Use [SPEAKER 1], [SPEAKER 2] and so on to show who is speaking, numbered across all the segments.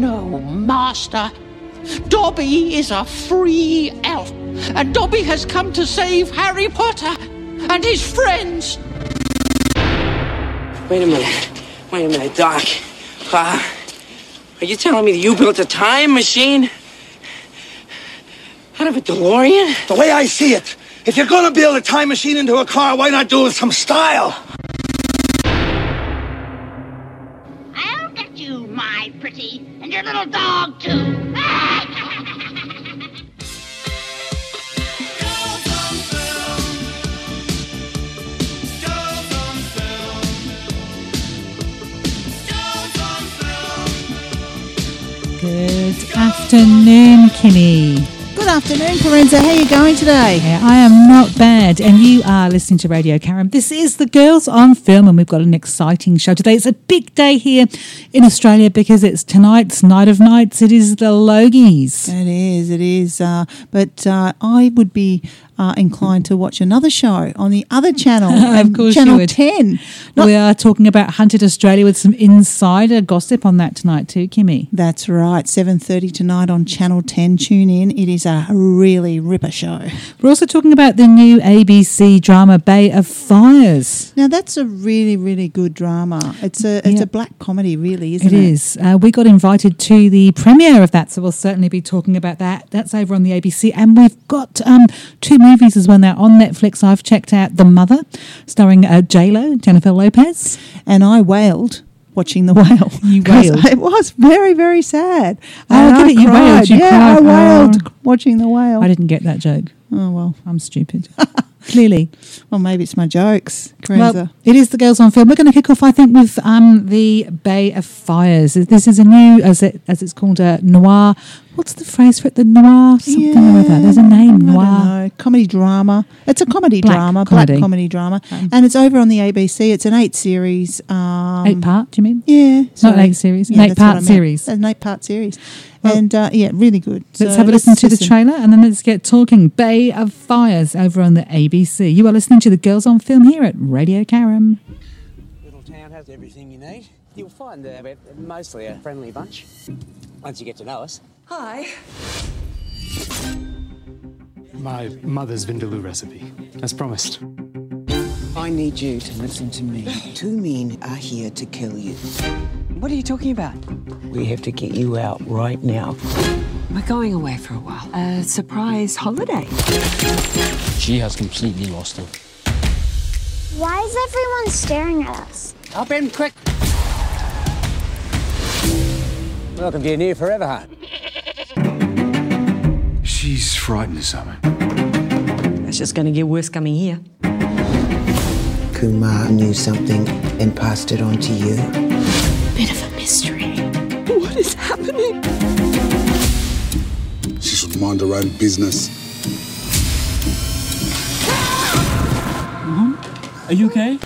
[SPEAKER 1] no master. Dobby is a free elf, and Dobby has come to save Harry Potter and his friends.
[SPEAKER 2] Wait a minute. Wait a minute, Doc. Uh, are you telling me that you built a time machine? Out of a DeLorean?
[SPEAKER 3] The way I see it, if you're gonna build a time machine into a car, why not do it with some style?
[SPEAKER 4] Pretty, and your little dog, too.
[SPEAKER 5] Good afternoon, Kimmy.
[SPEAKER 6] Good afternoon, Karenza. How are you going today?
[SPEAKER 5] Yeah, I am not bad, and you are listening to Radio Karen. This is the Girls on Film, and we've got an exciting show today. It's a big day here in Australia because it's tonight's night of nights. It is the Logies.
[SPEAKER 6] It is, it is. Uh, but uh, I would be uh, inclined to watch another show on the other channel,
[SPEAKER 5] Of course
[SPEAKER 6] Channel
[SPEAKER 5] would.
[SPEAKER 6] 10. Not-
[SPEAKER 5] we are talking about Hunted Australia with some insider gossip on that tonight too, Kimmy.
[SPEAKER 6] That's right, 7.30 tonight on Channel 10. Tune in. It is a really ripper show.
[SPEAKER 5] We're also talking about the new ABC drama Bay of Fires.
[SPEAKER 6] Now, that's a really, really good drama. It's a it's
[SPEAKER 5] Yeah.
[SPEAKER 6] a black comedy, really, isn't
[SPEAKER 5] It
[SPEAKER 6] it?
[SPEAKER 5] is. Uh, we got invited to the premiere of that, so we'll certainly be talking about that. That's over on the ABC, and we've got um, two movies as well now on Netflix. I've checked out The Mother, starring uh, J Lo, Jennifer Lopez.
[SPEAKER 6] And I wailed watching the whale.
[SPEAKER 5] You wailed?
[SPEAKER 6] It was very, very sad.
[SPEAKER 5] Oh, I
[SPEAKER 6] I
[SPEAKER 5] get it, you
[SPEAKER 6] cried.
[SPEAKER 5] wailed, you
[SPEAKER 6] yeah, I wailed
[SPEAKER 5] Oh.
[SPEAKER 6] watching the whale.
[SPEAKER 5] I didn't get that joke.
[SPEAKER 6] Oh, well.
[SPEAKER 5] I'm stupid. Clearly.
[SPEAKER 6] Well, maybe it's my jokes,
[SPEAKER 5] Well, it is the girls on film. We're going to kick off, I think, with um, the Bay of Fires. This is a new, as it as it's called, a noir. What's the phrase for it? The noir something or other. There's a name.
[SPEAKER 6] I don't
[SPEAKER 5] Noir.
[SPEAKER 6] know. Comedy drama. It's a comedy
[SPEAKER 5] Black
[SPEAKER 6] drama,
[SPEAKER 5] comedy.
[SPEAKER 6] black comedy drama.
[SPEAKER 5] Um,
[SPEAKER 6] and it's over on the ABC. It's an eight series. Um,
[SPEAKER 5] Eight part. Do you mean?
[SPEAKER 6] Yeah.
[SPEAKER 5] Not an eight series,
[SPEAKER 6] Yeah,
[SPEAKER 5] eight part series.
[SPEAKER 6] An eight part series.
[SPEAKER 5] Well,
[SPEAKER 6] and uh, yeah, really good.
[SPEAKER 5] Let's
[SPEAKER 6] So
[SPEAKER 5] have a listen to the trailer and then let's get talking. Bay of Fires over on the ABC. You are listening to the Girls on Film here at Radio Caram.
[SPEAKER 7] Little town has everything you need. You'll find uh, we're mostly a friendly bunch once you get to know us.
[SPEAKER 8] Hi.
[SPEAKER 9] My mother's Vindaloo recipe, as promised.
[SPEAKER 2] I need you to listen to me. Two men are here to kill you.
[SPEAKER 8] What are you talking about?
[SPEAKER 2] We have to get you out right now.
[SPEAKER 8] We're going away for a while. A surprise holiday.
[SPEAKER 10] She has completely lost him.
[SPEAKER 11] Why is everyone staring at us?
[SPEAKER 7] Up in quick. Welcome to your new forever home.
[SPEAKER 9] She's frightened of something.
[SPEAKER 8] It's just going to get worse coming here.
[SPEAKER 2] Kumar knew something and passed it on to you.
[SPEAKER 11] Bit of a mystery.
[SPEAKER 8] What is happening?
[SPEAKER 12] She should mind her own business.
[SPEAKER 10] Are you okay?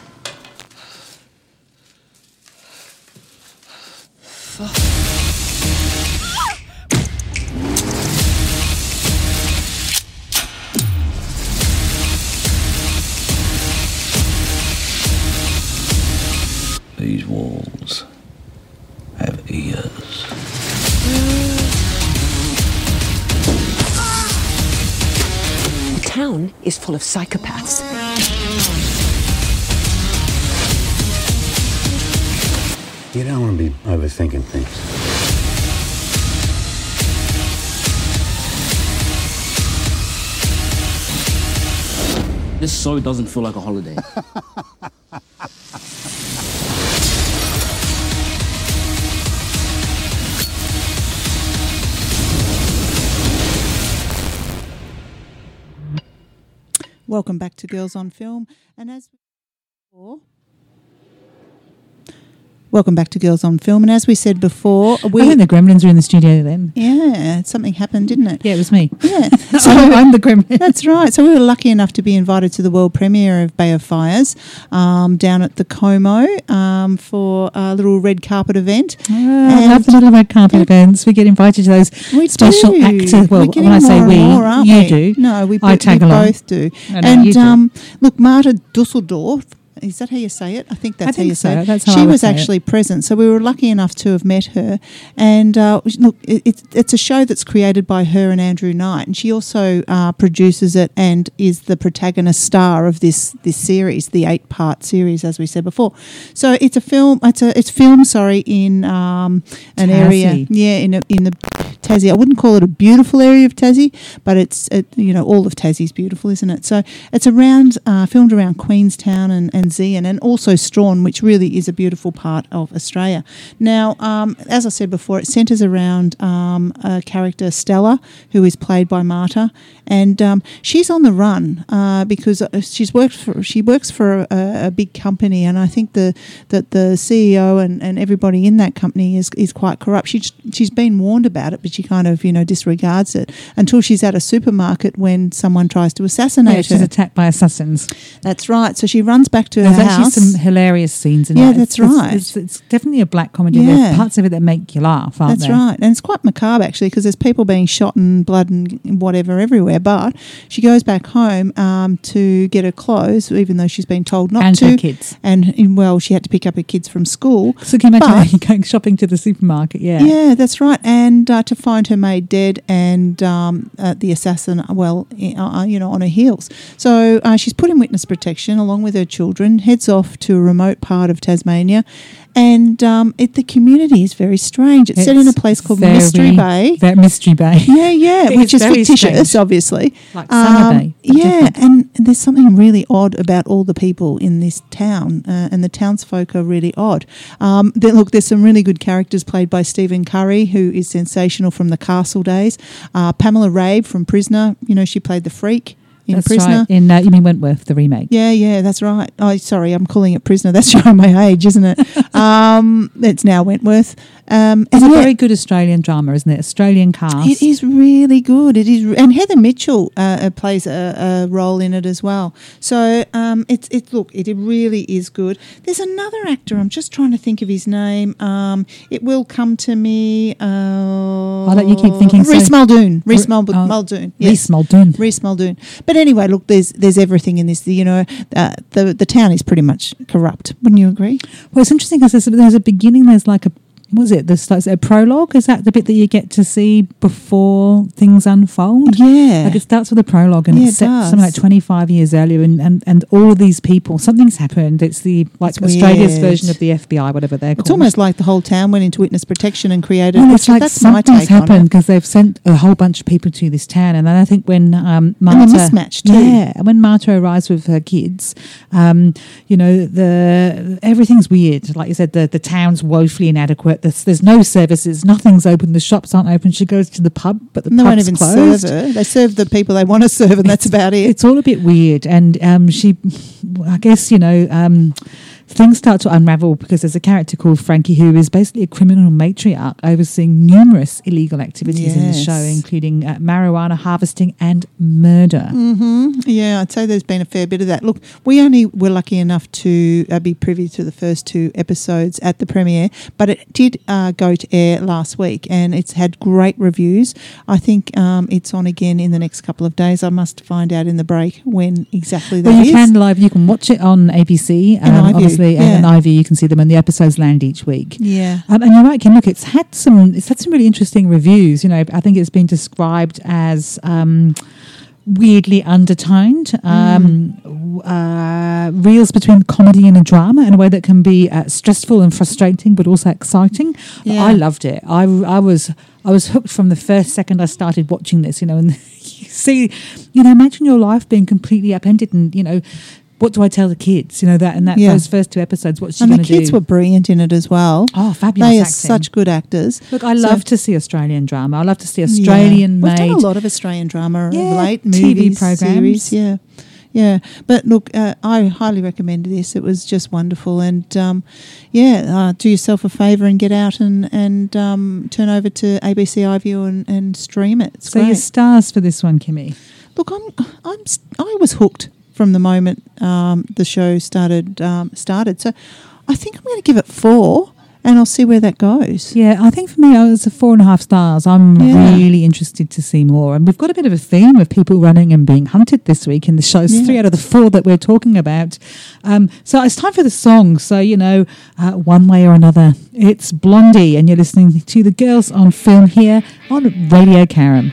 [SPEAKER 8] Full of psychopaths.
[SPEAKER 13] You don't want to be overthinking things.
[SPEAKER 10] This so doesn't feel like a holiday.
[SPEAKER 6] Welcome back to Girls on Film. And as before, Welcome back to Girls on Film. And as we said before, we
[SPEAKER 5] I think the gremlins were in the studio then.
[SPEAKER 6] yeah, something happened, didn't it?
[SPEAKER 5] Yeah, it was me.
[SPEAKER 6] Yeah.
[SPEAKER 5] So I'm the gremlin.
[SPEAKER 6] That's right. So we were lucky enough to be invited to the world premiere of Bay of Fires um, down at the Como um, for a little red carpet event.
[SPEAKER 5] I love the little red carpet events. We get invited to those
[SPEAKER 6] We
[SPEAKER 5] special
[SPEAKER 6] do.
[SPEAKER 5] actors. Well, when I say we,
[SPEAKER 6] more,
[SPEAKER 5] you
[SPEAKER 6] we?
[SPEAKER 5] do.
[SPEAKER 6] No, we,
[SPEAKER 5] I tag
[SPEAKER 6] we
[SPEAKER 5] along.
[SPEAKER 6] both do.
[SPEAKER 5] I know, you
[SPEAKER 6] and
[SPEAKER 5] do.
[SPEAKER 6] um, look, Marta Dusseldorp. Is that how you say it? I think that's how
[SPEAKER 5] think
[SPEAKER 6] you say
[SPEAKER 5] so.
[SPEAKER 6] it.
[SPEAKER 5] That's how
[SPEAKER 6] she
[SPEAKER 5] I
[SPEAKER 6] was
[SPEAKER 5] say it.
[SPEAKER 6] actually present, so we were lucky enough to have met her. And uh, look, it, it's it's a show that's created by her and Andrew Knight, and she also uh, produces it and is the protagonist star of this this series, the eight part series, as we said before. So it's a film. It's a it's film. Sorry, in um, an area,
[SPEAKER 5] Tassie.
[SPEAKER 6] yeah, in a, in the Tassie. I wouldn't call it a beautiful area of Tassie, but it's it, you know all of Tassie's beautiful, isn't it? So it's around uh, filmed around Queenstown and and Zeehan, and also Strahan, which really is a beautiful part of Australia. Now, um, as I said before, it centres around um, a character Stella, who is played by Marta, and um, she's on the run uh, because uh, she's worked for she works for a, a big company, and I think the that the CEO and, and everybody in that company is is quite corrupt. She's she's been warned about it, but she kind of you know disregards it until she's at a supermarket when someone tries to assassinate
[SPEAKER 5] Yeah, she's
[SPEAKER 6] her.
[SPEAKER 5] attacked by assassins.
[SPEAKER 6] That's right. So she runs back to
[SPEAKER 5] There's
[SPEAKER 6] her
[SPEAKER 5] actually some hilarious scenes in
[SPEAKER 6] Yeah,
[SPEAKER 5] it.
[SPEAKER 6] that's
[SPEAKER 5] It's-
[SPEAKER 6] right.
[SPEAKER 5] It's, it's definitely a black comedy.
[SPEAKER 6] Yeah.
[SPEAKER 5] There are parts of it that make you laugh, aren't
[SPEAKER 6] That's
[SPEAKER 5] there?
[SPEAKER 6] right. And it's quite macabre, actually, because there's people being shot and blood and whatever everywhere. But she goes back home um, to get her clothes, even though she's been told not
[SPEAKER 5] And
[SPEAKER 6] to.
[SPEAKER 5] her kids.
[SPEAKER 6] And, and, well, she had to pick up her kids from school.
[SPEAKER 5] So can you imagine
[SPEAKER 6] But-
[SPEAKER 5] going shopping to the supermarket? Yeah.
[SPEAKER 6] Yeah, that's right. And uh, to find her maid dead and um, uh, the assassin, well, uh, you know, on her heels. So uh, she's put in witness protection along with her children, heads off to a remote part of Tasmania. And um, it, the community is very strange. It's, set in a place called
[SPEAKER 5] very-
[SPEAKER 6] Mystery Bay.
[SPEAKER 5] That Mystery Bay.
[SPEAKER 6] Yeah, yeah,
[SPEAKER 5] It's
[SPEAKER 6] which is fictitious,
[SPEAKER 5] strange.
[SPEAKER 6] obviously.
[SPEAKER 5] Like Summer Bay,
[SPEAKER 6] Yeah,
[SPEAKER 5] different.
[SPEAKER 6] and there's something really odd about all the people in this town, uh, and the townsfolk are really odd. Um, there, look, there's some really good characters played by Stephen Curry, who is sensational from the Castle days. Uh, Pamela Rabe from Prisoner, you know, she played the freak in
[SPEAKER 5] That's
[SPEAKER 6] Prisoner.
[SPEAKER 5] right. In uh, you mean Wentworth, the remake?
[SPEAKER 6] Yeah, yeah, that's right. Oh, sorry, I'm calling it Prisoner. That's showing my age, isn't it? um, it's now Wentworth. Um,
[SPEAKER 5] It's a
[SPEAKER 6] yeah,
[SPEAKER 5] very good Australian drama, isn't it? Australian cast.
[SPEAKER 6] it is really good. It is, and Heather Mitchell uh, uh, plays a, a role in it as well. So um, it's it. Look, it really is good. There's another actor. I'm just trying to think of his name. Um, it will come to me. Uh,
[SPEAKER 5] I'll let you keep thinking, so-
[SPEAKER 6] Muldoon. Rhys
[SPEAKER 5] Re-
[SPEAKER 6] Muldoon.
[SPEAKER 5] oh,
[SPEAKER 6] Muldoon.
[SPEAKER 5] Rhys Muldoon.
[SPEAKER 6] Rhys Muldoon. But anyway, look, there's there's everything in this. You know, uh, the the town is pretty much corrupt. Wouldn't you agree?
[SPEAKER 5] Well, it's interesting because there's, there's a beginning. There's like a was it the starts a prologue? Is that the bit that you get to see before things unfold?
[SPEAKER 6] Yeah.
[SPEAKER 5] like it starts with a prologue and
[SPEAKER 6] Yeah,
[SPEAKER 5] it's something like 25 years earlier, and, and, and all of these people, something's happened. It's the like
[SPEAKER 6] It's
[SPEAKER 5] Australia's
[SPEAKER 6] weird.
[SPEAKER 5] version of the FBI, whatever they're called.
[SPEAKER 6] It's
[SPEAKER 5] called.
[SPEAKER 6] almost like the whole town went into witness protection and created.
[SPEAKER 5] Well, it's like
[SPEAKER 6] that's
[SPEAKER 5] something's happened because they've sent a whole bunch of people to this town, and then I think when um, Marta,
[SPEAKER 6] mismatched
[SPEAKER 5] yeah, when Marta arrives with her kids, um, you know, the everything's weird. Like you said, the the town's woefully inadequate. There's there's no services, nothing's open. The shops aren't open. She goes to the pub, but the
[SPEAKER 6] they
[SPEAKER 5] pub's
[SPEAKER 6] even
[SPEAKER 5] closed.
[SPEAKER 6] serve her. They serve the people they want to serve, and that's about it.
[SPEAKER 5] It's all a bit weird, and um, she, I guess you know, um, things start to unravel because there's a character called Frankie who is basically a criminal matriarch overseeing numerous illegal activities in the show, including uh, marijuana harvesting and murder.
[SPEAKER 6] hmm Yeah, I'd say there's been a fair bit of that. Look, we only were lucky enough to uh, be privy to the first two episodes at the premiere, but it did uh, go to air last week and it's had great reviews. I think um, it's on again in the next couple of days. I must find out in the break when exactly that
[SPEAKER 5] Well, you
[SPEAKER 6] is.
[SPEAKER 5] can live. You can watch it on ABC, um, and
[SPEAKER 6] yeah.
[SPEAKER 5] on iView you can see them, and the episodes land each week.
[SPEAKER 6] Yeah.
[SPEAKER 5] Um, and you're right, Kim. Look, it's had some. It's had some really interesting reviews. You know, I think it's been described as um, weirdly undertoned.
[SPEAKER 6] Mm.
[SPEAKER 5] Um, w- uh, reels between comedy and a drama in a way that can be uh, stressful and frustrating, but also exciting.
[SPEAKER 6] Yeah.
[SPEAKER 5] I loved it. I, I was I was hooked from the first second I started watching this. You know, and you see, you know, imagine your life being completely upended, and you know. What do I tell the kids? You know that and that
[SPEAKER 6] Yeah.
[SPEAKER 5] those first two episodes. What's she
[SPEAKER 6] and the
[SPEAKER 5] to do?
[SPEAKER 6] kids were brilliant in it as well.
[SPEAKER 5] Oh, fabulous
[SPEAKER 6] They are
[SPEAKER 5] acting.
[SPEAKER 6] such good actors.
[SPEAKER 5] Look, I
[SPEAKER 6] So-
[SPEAKER 5] love to see Australian drama. I love to see
[SPEAKER 6] Yeah.
[SPEAKER 5] Australian
[SPEAKER 6] We've done a lot of Australian drama
[SPEAKER 5] Yeah,
[SPEAKER 6] of late,
[SPEAKER 5] TV
[SPEAKER 6] movies,
[SPEAKER 5] programs.
[SPEAKER 6] series, yeah. yeah. But look, uh, I highly recommend this. It was just wonderful, and um, yeah, uh, do yourself a favour and get out and and um, turn over to ABC iView and, and stream it. It's
[SPEAKER 5] so your stars for this one, Kimmy.
[SPEAKER 6] Look, I'm I'm I was hooked from the moment um, the show started um, started. So I think I'm going to give it four, and I'll see where that goes.
[SPEAKER 5] Yeah, I think for me, uh, it's a four and a half stars. I'm
[SPEAKER 6] Yeah.
[SPEAKER 5] really interested to see more. And we've got a bit of a theme of people running and being hunted this week in the shows,
[SPEAKER 6] Yeah.
[SPEAKER 5] three out of the four that we're talking about. Um, so it's time for the song. So, you know, uh, one way or another, it's Blondie, and you're listening to the girls on film here on Radio Karen.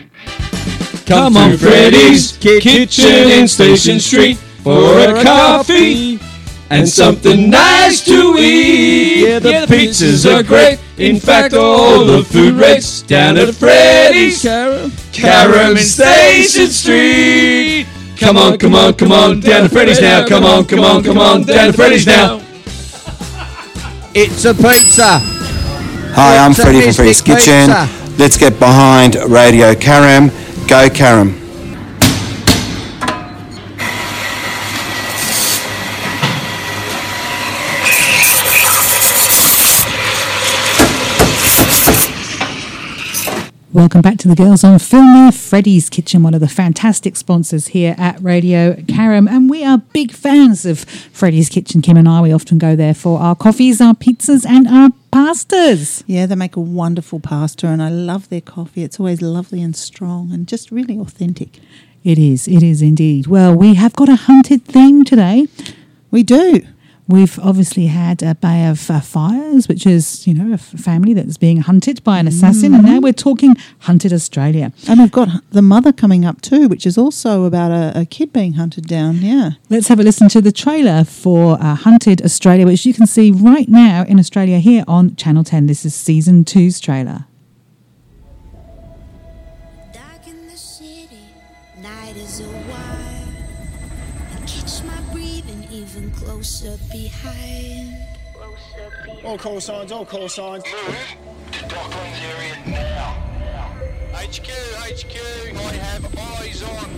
[SPEAKER 14] Come on, Freddy's Kitchen in Station Street for a coffee and something nice to eat. Yeah, the pizzas are great. In fact, all the food rates down at Freddy's Caram Station Street. Come on, come on, come on, down to Freddy's now. Come on, come on, come on, down to Freddy's now.
[SPEAKER 15] It's a pizza.
[SPEAKER 16] Hi, I'm Freddy from Freddy's Kitchen.
[SPEAKER 15] pizza.
[SPEAKER 16] Let's get behind Radio Karam. Go Karam.
[SPEAKER 5] Welcome back to the Girls on Film. Freddie's Kitchen, one of the fantastic sponsors here at Radio Karam. And we are big fans of Freddie's Kitchen. Kim and I, we often go there for our coffees, our pizzas, and our pastas.
[SPEAKER 6] Yeah, they make a wonderful pasta, and I love their coffee. It's always lovely and strong, and just really authentic.
[SPEAKER 5] It is, it is indeed. Well, we have got a hunted theme today.
[SPEAKER 6] We do.
[SPEAKER 5] We've obviously had a Bay of uh, Fires, which is, you know, a f- family that's being hunted by an assassin. And now we're talking Hunted Australia.
[SPEAKER 6] And we've got the mother coming up too, which is also about a, a kid being hunted down. Yeah.
[SPEAKER 5] Let's have a listen to the trailer for uh, Hunted Australia, which you can see right now in Australia here on Channel 10. This is season two's trailer.
[SPEAKER 17] Night is a wire. I catch my breathing even closer behind.
[SPEAKER 18] All call signs, all call signs.
[SPEAKER 17] HQ, HQ, I have eyes on.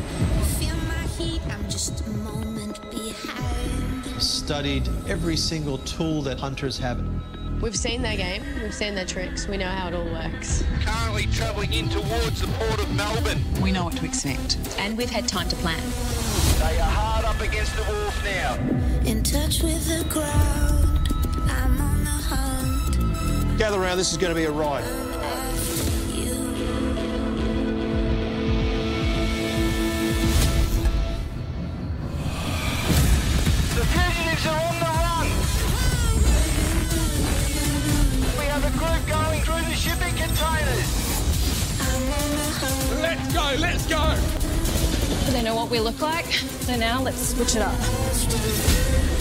[SPEAKER 17] Feel my heat, I'm just a moment behind.
[SPEAKER 19] studied every single tool that hunters have.
[SPEAKER 20] We've seen their game, we've seen their tricks, we know how it all works.
[SPEAKER 17] Currently travelling in towards the port of Melbourne.
[SPEAKER 20] We know what to expect. And we've had time to plan.
[SPEAKER 17] They are hard up against the wharf now. In touch with the crowd, I'm on the hunt.
[SPEAKER 18] Gather around, this is going to be a ride.
[SPEAKER 17] The fugitives are on the run. We have a group going through the shipping containers.
[SPEAKER 14] Let's go, let's go.
[SPEAKER 20] They know what we look like, so now let's switch it up.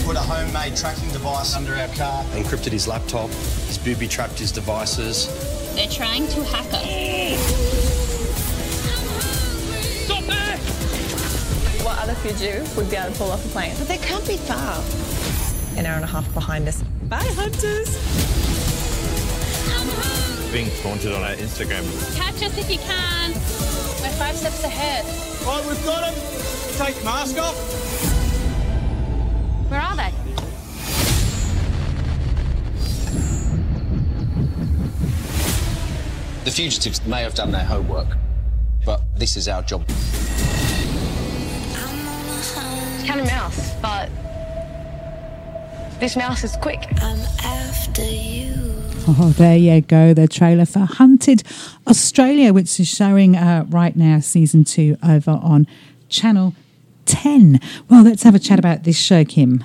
[SPEAKER 18] Put a homemade tracking device under our car. Encrypted his laptop. He's booby trapped his devices.
[SPEAKER 20] They're trying to hack us.
[SPEAKER 14] Stop there!
[SPEAKER 20] What other fugitive would be able to pull off a plane? But they can't be far. An hour and a half behind us. Bye, hunters.
[SPEAKER 21] Being taunted on our Instagram.
[SPEAKER 20] Catch us if you can. We're five steps ahead.
[SPEAKER 18] Right, we've got him. Take the mask off.
[SPEAKER 20] Where are they?
[SPEAKER 22] The fugitives may have done their homework, but this is our job.
[SPEAKER 20] It's cat and mouse, but this mouse is quick.
[SPEAKER 17] I'm after you.
[SPEAKER 5] Oh, there you go. The trailer for Hunted Australia, which is showing uh, right now, season two, over on Channel 10. Well, let's have a chat about this show, Kim.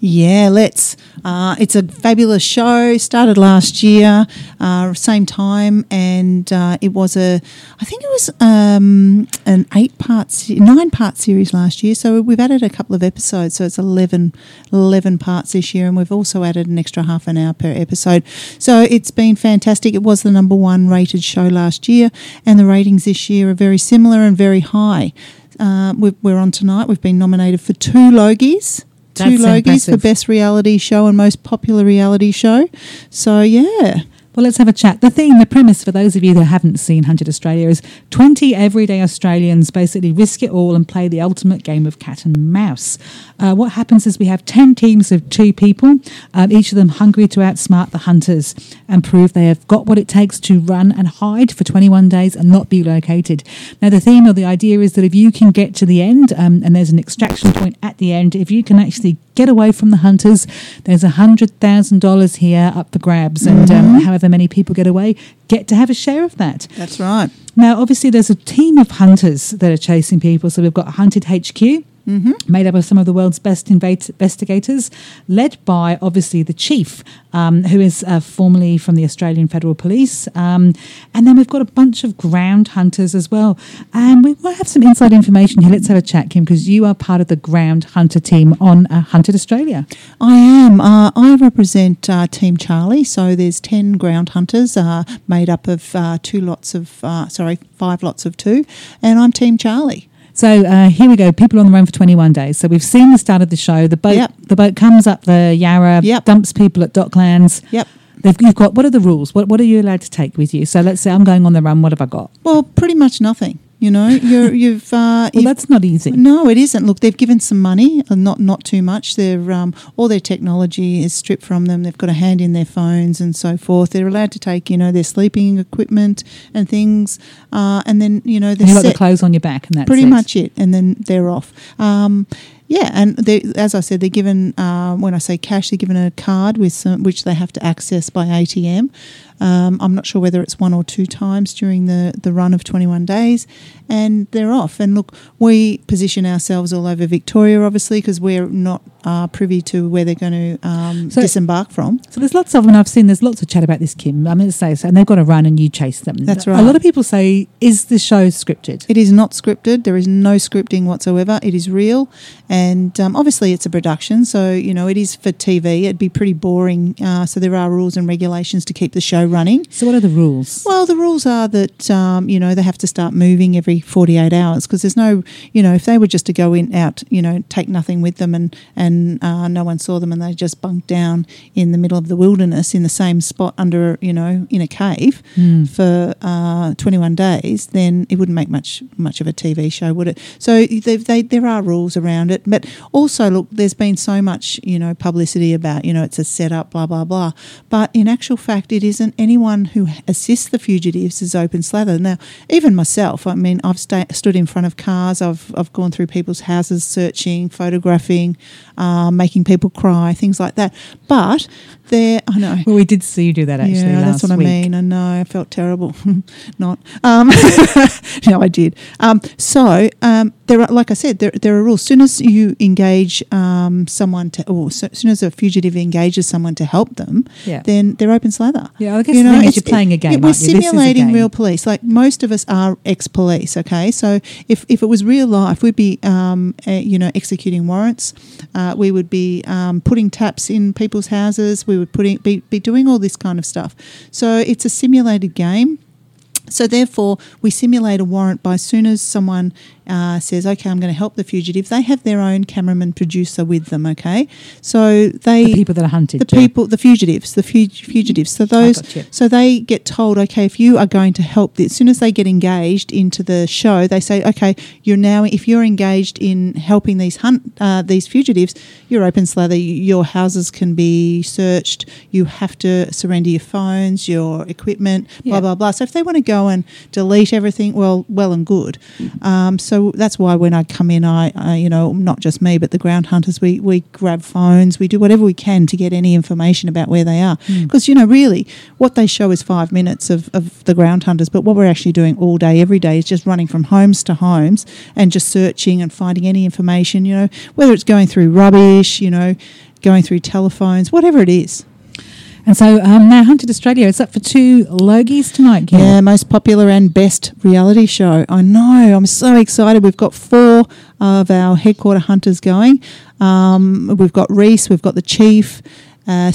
[SPEAKER 6] Yeah, let's. Uh, it's a fabulous show. Started last year, uh, same time, and uh, it was a. I think it was um, an eight part, nine part series last year. So we've added a couple of episodes. So it's 11, 11 parts this year, and we've also added an extra half an hour per episode. So it's been fantastic. It was the number one rated show last year, and the ratings this year are very similar and very high. Uh, we're on tonight. We've been nominated for two Logies two
[SPEAKER 5] That's
[SPEAKER 6] Logies for best reality show and most popular reality show. So yeah,
[SPEAKER 5] Well, let's have a chat. The theme, the premise for those of you that haven't seen Hunted Australia is 20 everyday Australians basically risk it all and play the ultimate game of cat and mouse. Uh, what happens is we have 10 teams of two people, um, each of them hungry to outsmart the hunters and prove they have got what it takes to run and hide for 21 days and not be located. Now, the theme or the idea is that if you can get to the end um, and there's an extraction point at the end, if you can actually get away from the hunters, there's a $100,000 here up for grabs. And um,
[SPEAKER 6] Mhm.
[SPEAKER 5] however many people get away, get to have a share of that.
[SPEAKER 6] That's right.
[SPEAKER 5] Now, obviously, there's a team of hunters that are chasing people. So we've got Hunted HQ.
[SPEAKER 6] Mm-hmm.
[SPEAKER 5] Made up of some of the world's best investigators, led by obviously the chief, um, who is uh, formerly from the Australian Federal Police. Um, and then we've got a bunch of ground hunters as well. And we might have some inside information here. Let's have a chat, Kim, because you are part of the ground hunter team on uh, Hunted Australia.
[SPEAKER 6] I am. Uh, I represent uh, Team Charlie. So there's 10 ground hunters uh, made up of uh, two lots of, sorry, five lots of two. And I'm Team Charlie.
[SPEAKER 5] So uh, here we go. People on the run for 21 days. So we've seen the start of the show. The boat,
[SPEAKER 6] Yep.
[SPEAKER 5] the boat comes up the Yarra, dumps people at Docklands.
[SPEAKER 6] Yep.
[SPEAKER 5] They've, you've got what are the rules? What what are you allowed to take with you? So let's say I'm going on the run. What have I got?
[SPEAKER 6] Well, pretty much nothing. You know, you're, you've. Uh,
[SPEAKER 5] Well, that's not easy.
[SPEAKER 6] No, it isn't. Look, they've given some money, uh, not not too much. They're um, all their technology is stripped from them. They've got a hand in their phones and so forth. They're allowed to take, you know, their sleeping equipment and things, uh, and then you know they're
[SPEAKER 5] you've got the clothes on your back, and that's
[SPEAKER 6] pretty
[SPEAKER 5] it.
[SPEAKER 6] much it. And then they're off. Um, yeah, and they, as I said, they're given uh, when I say cash, they're given a card with some, which they have to access by ATM. Um, I'm not sure whether it's one or two times during the, the run of 21 days, and they're off. And look, we position ourselves all over Victoria, obviously, because we're not uh, privy to where they're going to um,
[SPEAKER 5] So-
[SPEAKER 6] disembark from.
[SPEAKER 5] So there's lots of them. I've seen there's lots of chat about this, Kim. I'm going to say so, and they've got to run, and you chase them.
[SPEAKER 6] That's right.
[SPEAKER 5] A lot of people say, "Is the show scripted?"
[SPEAKER 6] It is not scripted. There is no scripting whatsoever. It is real, and um, obviously it's a production, so you know it is for TV. It'd be pretty boring. Uh, so there are rules and regulations to keep the show running.
[SPEAKER 5] So what are the rules?
[SPEAKER 6] Well, the rules are that um, you know they have to start moving every forty-eight hours because there's no, you know, if they were just to go in out, you know, take nothing with them and and uh, no one saw them and they just bunked down in the middle of the wilderness in the same spot under, you know, in a cave
[SPEAKER 5] Hmm.
[SPEAKER 6] for uh, 21 days, then it wouldn't make much much of a TV show, would it? So they, they, there are rules around it, but also look, there's been so much you know publicity about you know it's a setup, blah blah blah, but in actual fact, it isn't. Anyone who assists the fugitives is open slather. Now, even myself, I mean, I've sta- stood in front of cars, I've I've gone through people's houses, searching, photographing, uh, making people cry, things like that. But there, I know.
[SPEAKER 5] Well, we did see you do that actually.
[SPEAKER 6] Yeah, that's what
[SPEAKER 5] week.
[SPEAKER 6] I mean. I know. I felt terrible. Not. Um, no, I did. Um, so um, there are, like I said, there, there are rules. As Soon as you engage um, someone to, or so, soon as a fugitive engages someone to help them,
[SPEAKER 5] Yeah.
[SPEAKER 6] then they're open slather.
[SPEAKER 5] Yeah, I guess thing is
[SPEAKER 6] it's-
[SPEAKER 5] you're playing a game,
[SPEAKER 6] yeah, we're
[SPEAKER 5] aren't? This is a
[SPEAKER 6] simulating real police. Like most of us are ex-police. Okay, so if, if it was real life, we'd be um, uh, you know executing warrants. Uh, we would be um, putting taps in people's houses. We would putting be, be doing all this kind of stuff. So it's a simulated game. So therefore, we simulate a warrant by as soon as someone uh, says, "Okay, I'm going to help the fugitive." They have their own cameraman producer with them. Okay, so they
[SPEAKER 5] The people that are hunted,
[SPEAKER 6] the
[SPEAKER 5] yeah.
[SPEAKER 6] people, the fugitives, the fug- fugitives. So those, so they get told, okay, if you are going to help, the, as soon as they get engaged into the show, they say, okay, you're now, if you're engaged in helping these hunt, uh, these fugitives, you're open slather. Your houses can be searched. You have to surrender your phones, your equipment, blah blah blah. So if they want to go and delete everything, well, well and good. Um, so that's why when I come in, I, I, you know, not just me, but the ground hunters, we we grab phones, we do whatever we can to get any information about where they are.
[SPEAKER 5] Mm.
[SPEAKER 6] Because you know, really, what they show is five minutes of, of the ground hunters, but what we're actually doing all day, every day, is just running from homes to homes and just searching and finding any information. You know, whether it's going through rubbish, you know, going through telephones, whatever it is.
[SPEAKER 5] And so um, now Hunted Australia is up for two Logies tonight, Kim.
[SPEAKER 6] Yeah, most popular and best reality show. I know. I'm so excited. We've got four of our headquarter hunters going. Um, we've got Reese, we've got the Chief, uh,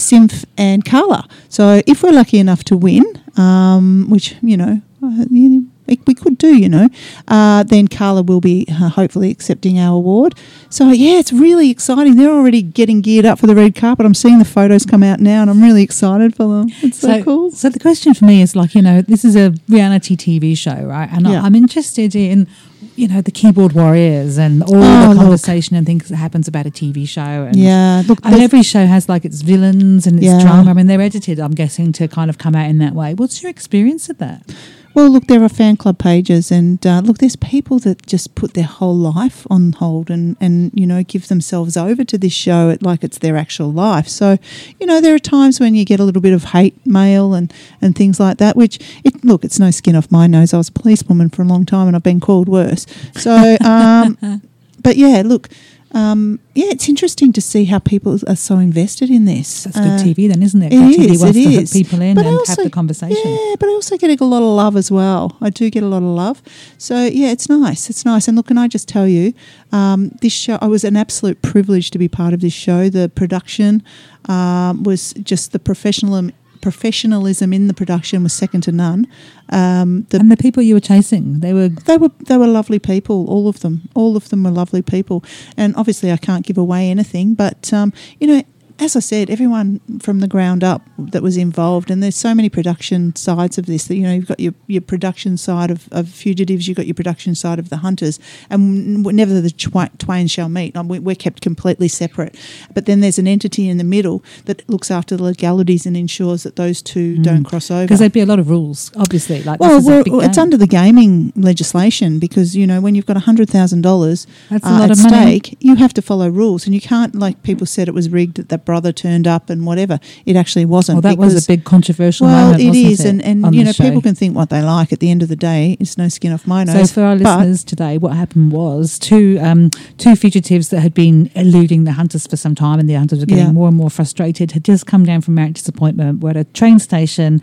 [SPEAKER 6] and Carla. So if we're lucky enough to win, um, which, you know, we, could do, you know, uh, then Carla will be uh, hopefully accepting our award. So, yeah, it's really exciting. They're already getting geared up for the red carpet. I'm seeing the photos come out now and I'm really excited for them. It's so, cool.
[SPEAKER 5] So the question for me is like, you know, this is a reality TV show, right? And
[SPEAKER 6] Yeah.
[SPEAKER 5] I'm interested in, you know, the keyboard warriors and all
[SPEAKER 6] Oh,
[SPEAKER 5] the
[SPEAKER 6] look.
[SPEAKER 5] conversation and things that happens about a TV show. And,
[SPEAKER 6] Yeah, look,
[SPEAKER 5] and every show has like its villains and its
[SPEAKER 6] Yeah.
[SPEAKER 5] drama. I mean, they're edited, I'm guessing, to kind of come out in that way. What's your experience of that?
[SPEAKER 6] Well, look, there are fan club pages, and uh, look, there's people that just put their whole life on hold and, and you know give themselves over to this show like it's their actual life. So, you know, there are times when you get a little bit of hate mail and, and things like that. Which, it, look, it's no skin off my nose. I was a policewoman for a long time, and I've been called worse. So, um, but yeah, look. Um, yeah, it's interesting to see how people are so invested in this.
[SPEAKER 5] That's good
[SPEAKER 6] Uh,
[SPEAKER 5] TV then, isn't it?
[SPEAKER 6] It
[SPEAKER 5] Good TV wants
[SPEAKER 6] it
[SPEAKER 5] to hook
[SPEAKER 6] is.
[SPEAKER 5] people in
[SPEAKER 6] But
[SPEAKER 5] and
[SPEAKER 6] also-
[SPEAKER 5] have the conversation.
[SPEAKER 6] Yeah, but I also get a lot of love as well. I do get a lot of love. So yeah, it's nice. It's nice. And look, can I just tell you, um, this show, I was an absolute privilege to be part of this show. The production um, was just the professional professionalism in the production was second to none. Um, the,
[SPEAKER 5] and the people you were chasing, they were
[SPEAKER 6] they were they were lovely people. All of them, all of them were lovely people. And obviously, I can't give away anything, but um, you know. As I said, everyone from the ground up that was involved, and there's so many production sides of this. That you know, you've got your, your production side of, of fugitives, you've got your production side of the hunters, and never the twain shall meet. We- We're kept completely separate. But then there's an entity in the middle that looks after the legalities and ensures that those two don't cross over.
[SPEAKER 5] Because there'd be a lot of rules, obviously. Like,
[SPEAKER 6] Well,
[SPEAKER 5] this is a
[SPEAKER 6] we're- it's under the gaming legislation because you know when you've got hundred thousand dollars
[SPEAKER 5] That's a
[SPEAKER 6] uh, at
[SPEAKER 5] of money.
[SPEAKER 6] stake, you have to follow rules, and you can't like people said it was rigged that that brother turned up and whatever. It actually wasn't.
[SPEAKER 5] Well, that was a big controversial
[SPEAKER 6] well,
[SPEAKER 5] moment,
[SPEAKER 6] it is,
[SPEAKER 5] it,
[SPEAKER 6] and and you know
[SPEAKER 5] show?
[SPEAKER 6] people can think what they like. At the end of the day, it's no skin off my nose.
[SPEAKER 5] So for our listeners today, what happened was two um, two fugitives that had been eluding the hunters for some time, and the hunters were getting
[SPEAKER 6] Yeah.
[SPEAKER 5] more and more frustrated. Had just come down from Marriage Disappointment. Were at a train station,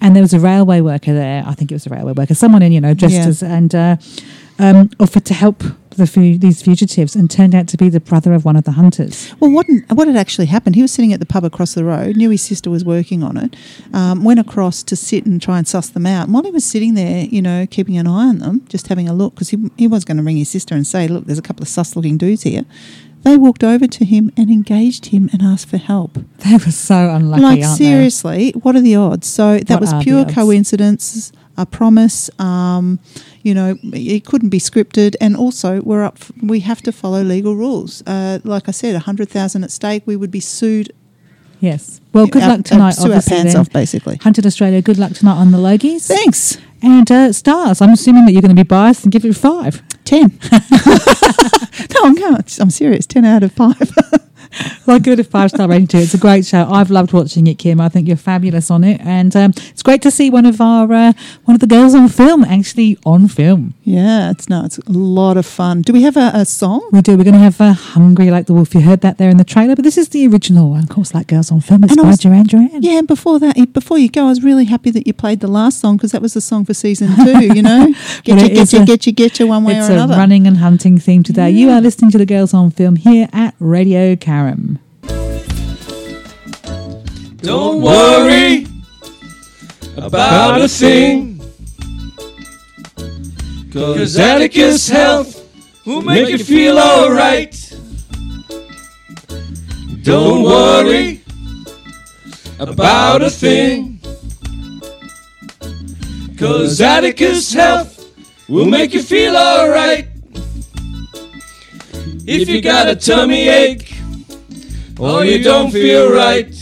[SPEAKER 5] and there was a railway worker there. I think it was a railway worker, someone in you know dressed
[SPEAKER 6] Yeah.
[SPEAKER 5] as and uh, um, offered to help the these fugitives, and turned out to be the brother of one of the hunters.
[SPEAKER 6] Well, what what had actually happened? He was sitting at the pub across the road, knew his sister was working on it, um, went across to sit and try and suss them out. And while he was sitting there, you know, keeping an eye on them, just having a look, because he he was going to ring his sister and say, "Look, there's a couple of sus-looking dudes here." They walked over to him and engaged him and asked for help.
[SPEAKER 5] They were so unlucky,
[SPEAKER 6] like
[SPEAKER 5] aren't they?
[SPEAKER 6] seriously, what are the odds? So that
[SPEAKER 5] What
[SPEAKER 6] was pure coincidence, a promise. Um, you know, it couldn't be scripted, and also we're up. We have to follow legal rules. Uh, like I said, a hundred thousand at stake. We would be sued.
[SPEAKER 5] Yes. Well, good
[SPEAKER 6] Our-
[SPEAKER 5] luck tonight.
[SPEAKER 6] our
[SPEAKER 5] obviously,
[SPEAKER 6] pants
[SPEAKER 5] then.
[SPEAKER 6] off, basically.
[SPEAKER 5] Hunted Australia. Good luck tonight on the Logies.
[SPEAKER 6] Thanks.
[SPEAKER 5] And uh, stars. I'm assuming that you're going to be biased and give it five.
[SPEAKER 6] Ten. no, I'm. I'm serious. Ten out of five.
[SPEAKER 5] Well, good a five star rating too. It's a great show. I've loved watching it, Kim. I think you're fabulous on it, and um, it's great to see one of our uh, one of the girls on film actually on film.
[SPEAKER 6] yeah, it's no, it's a lot of fun. Do we have a, a song?
[SPEAKER 5] We do. We're going to have uh, "Hungry Like the Wolf." You heard that there in the trailer, but this is the original one. Of course, like girls on film. It's
[SPEAKER 6] And I
[SPEAKER 5] by
[SPEAKER 6] was-
[SPEAKER 5] Duran Duran.
[SPEAKER 6] Yeah, and before that, before you go, I was really happy that you played the last song because that was the song for season two. You know, get
[SPEAKER 5] Well,
[SPEAKER 6] you,
[SPEAKER 5] it
[SPEAKER 6] get you, get you, get you, one way
[SPEAKER 5] It's
[SPEAKER 6] or
[SPEAKER 5] a
[SPEAKER 6] another.
[SPEAKER 5] running and hunting theme today. You are listening to the Girls on Film here at Radio Karam.
[SPEAKER 14] Don't worry about a thing. Cause Atticus Health will make you feel alright. Don't worry about a thing. Cause Atticus Health will make you feel alright. If you got a tummy ache or you don't feel right.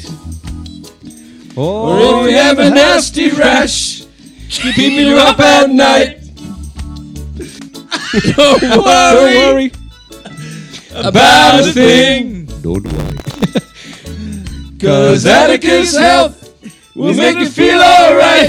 [SPEAKER 14] Or if you have a nasty rash, keeping you up at night. Don't worry, about a thing.
[SPEAKER 23] Don't worry.
[SPEAKER 14] Cause Atticus Health will make you feel alright.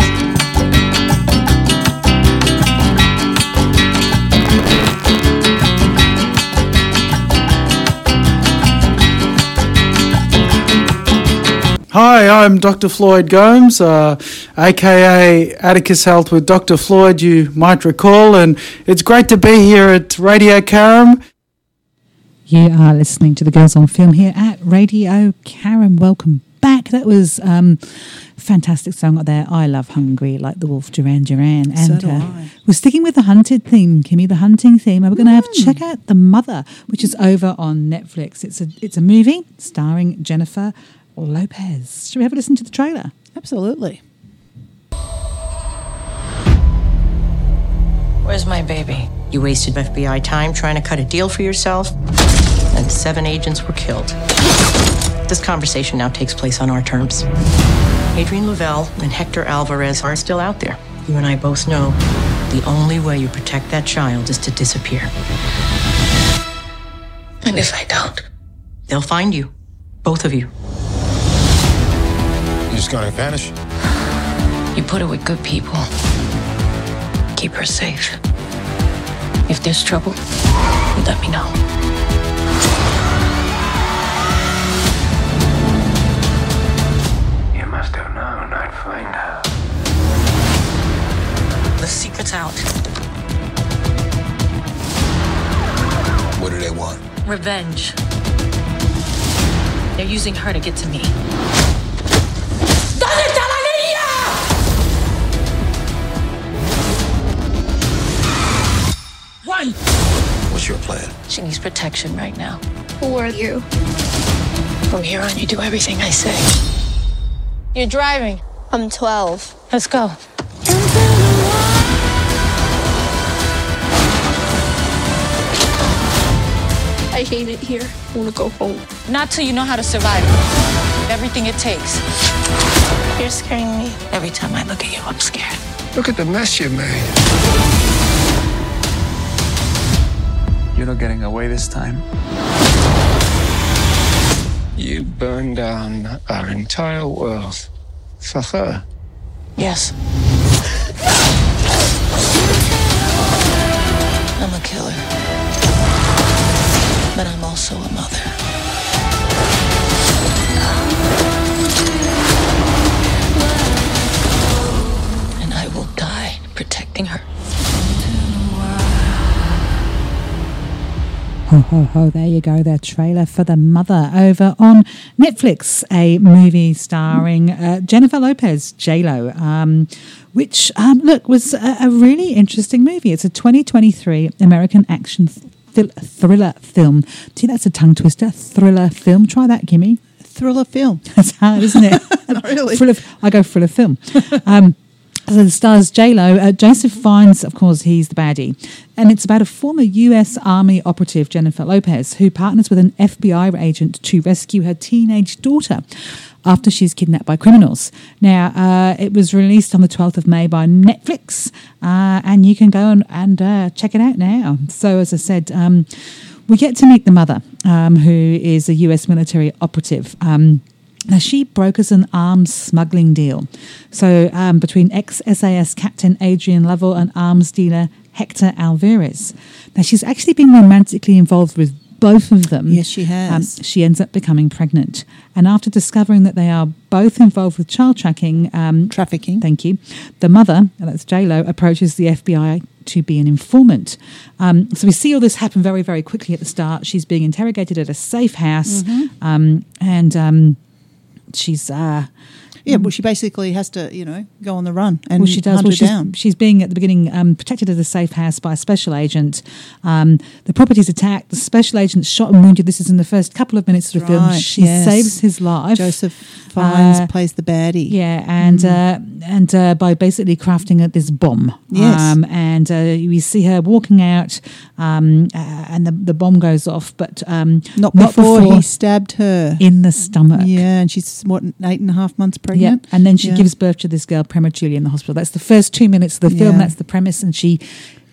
[SPEAKER 24] Hi, I'm Dr. Floyd Gomes, uh, aka Atticus Health with Dr. Floyd, you might recall, and it's great to be here at Radio Karam.
[SPEAKER 5] You are listening to the Girls on Film here at Radio Karen. Welcome back. That was um, fantastic song out there. I love Hungry, like the Wolf Duran Duran.
[SPEAKER 6] So
[SPEAKER 5] And
[SPEAKER 6] do
[SPEAKER 5] uh,
[SPEAKER 6] I.
[SPEAKER 5] we're sticking with the hunted theme, Kimmy, the hunting theme. And we're going to have to check out The Mother, which is over on Netflix. It's a it's a movie starring Jennifer Lopez. Should we have a listen to the trailer?
[SPEAKER 6] Absolutely.
[SPEAKER 25] Where's my baby? You wasted FBI time trying to cut a deal for yourself, and seven agents were killed. This conversation now takes place on our terms. Adrian Lovell and Hector Alvarez are still out there. You and I both know the only way you protect that child is to disappear. And if I don't, they'll find you. Both of you.
[SPEAKER 26] You're just gonna vanish?
[SPEAKER 25] You put her with good people. Keep her safe. If there's trouble, you let me know.
[SPEAKER 26] You must have known I'd find her.
[SPEAKER 25] The secret's out.
[SPEAKER 26] What do they want?
[SPEAKER 25] Revenge. They're using her to get to me. Run!
[SPEAKER 26] What's your plan?
[SPEAKER 25] She needs protection right now.
[SPEAKER 11] Who are you?
[SPEAKER 25] From here on, you do everything I say. You're driving.
[SPEAKER 11] I'm 12.
[SPEAKER 25] Let's go.
[SPEAKER 11] I hate it here. I want to go home.
[SPEAKER 25] Not till you know how to survive. Everything it takes.
[SPEAKER 11] You're scaring me.
[SPEAKER 25] Every time I look at you, I'm scared.
[SPEAKER 26] Look at the mess you made.
[SPEAKER 27] You're not getting away this time.
[SPEAKER 26] You burned down our entire world for her.
[SPEAKER 25] Yes. I'm a killer. But I'm also a mother. And I will die protecting her.
[SPEAKER 5] Ho, ho, ho. There you go. The trailer for The Mother over on Netflix, a movie starring uh, Jennifer Lopez, J-Lo, um, which, um, look, was a, a really interesting movie. It's a 2023 American action th- thriller film. See, that's a tongue twister. Thriller film. Try that, Kimmy.
[SPEAKER 6] Thriller film.
[SPEAKER 5] That's hard, isn't it?
[SPEAKER 6] Not really.
[SPEAKER 5] Thriller, I go thriller film. Um, the stars J Lo. Uh, Joseph Fiennes, of course, he's the baddie, and it's about a former U.S. Army operative, Jennifer Lopez, who partners with an FBI agent to rescue her teenage daughter after she's kidnapped by criminals. Now, uh, it was released on the 12th of May by Netflix, uh, and you can go and, and uh, check it out now. So, as I said. Um, we get to meet the mother, um, who is a US military operative. Um, now, she brokers an arms smuggling deal. So, um, between ex SAS Captain Adrian Lovell and arms dealer Hector Alvarez. Now, she's actually been romantically involved with both of them.
[SPEAKER 6] Yes, she has.
[SPEAKER 5] Um, she ends up becoming pregnant. And after discovering that they are both involved with child tracking, um,
[SPEAKER 6] trafficking,
[SPEAKER 5] thank you, the mother, that's J-Lo, approaches the FBI to be an informant. Um, so we see all this happen very, very quickly at the start. She's being interrogated at a safe house,
[SPEAKER 6] Mhm.
[SPEAKER 5] um, and um, she's. Uh,
[SPEAKER 6] Yeah, well, she basically has to, you know, go on the run and
[SPEAKER 5] well, she does.
[SPEAKER 6] hunt
[SPEAKER 5] Well,
[SPEAKER 6] her
[SPEAKER 5] she's,
[SPEAKER 6] down.
[SPEAKER 5] she's being at the beginning um, protected at a safe house by a special agent. Um, the property's attacked. The special agent's shot and wounded. This is in the first couple of minutes of the film. She
[SPEAKER 6] yes.
[SPEAKER 5] saves his life.
[SPEAKER 6] Joseph Fiennes
[SPEAKER 5] Uh,
[SPEAKER 6] plays the baddie.
[SPEAKER 5] Yeah, and
[SPEAKER 6] Mm.
[SPEAKER 5] uh, and uh, by basically crafting it this bomb.
[SPEAKER 6] Yes.
[SPEAKER 5] Um, and uh, we see her walking out, um, uh, and the, the bomb goes off, but um,
[SPEAKER 6] Not before, he stabbed her
[SPEAKER 5] in the stomach.
[SPEAKER 6] Yeah, and she's what eight and a half months
[SPEAKER 5] Yeah, and then she
[SPEAKER 6] Yeah.
[SPEAKER 5] gives birth to this girl prematurely in the hospital. That's the first two minutes of the film.
[SPEAKER 6] Yeah.
[SPEAKER 5] That's the premise, and she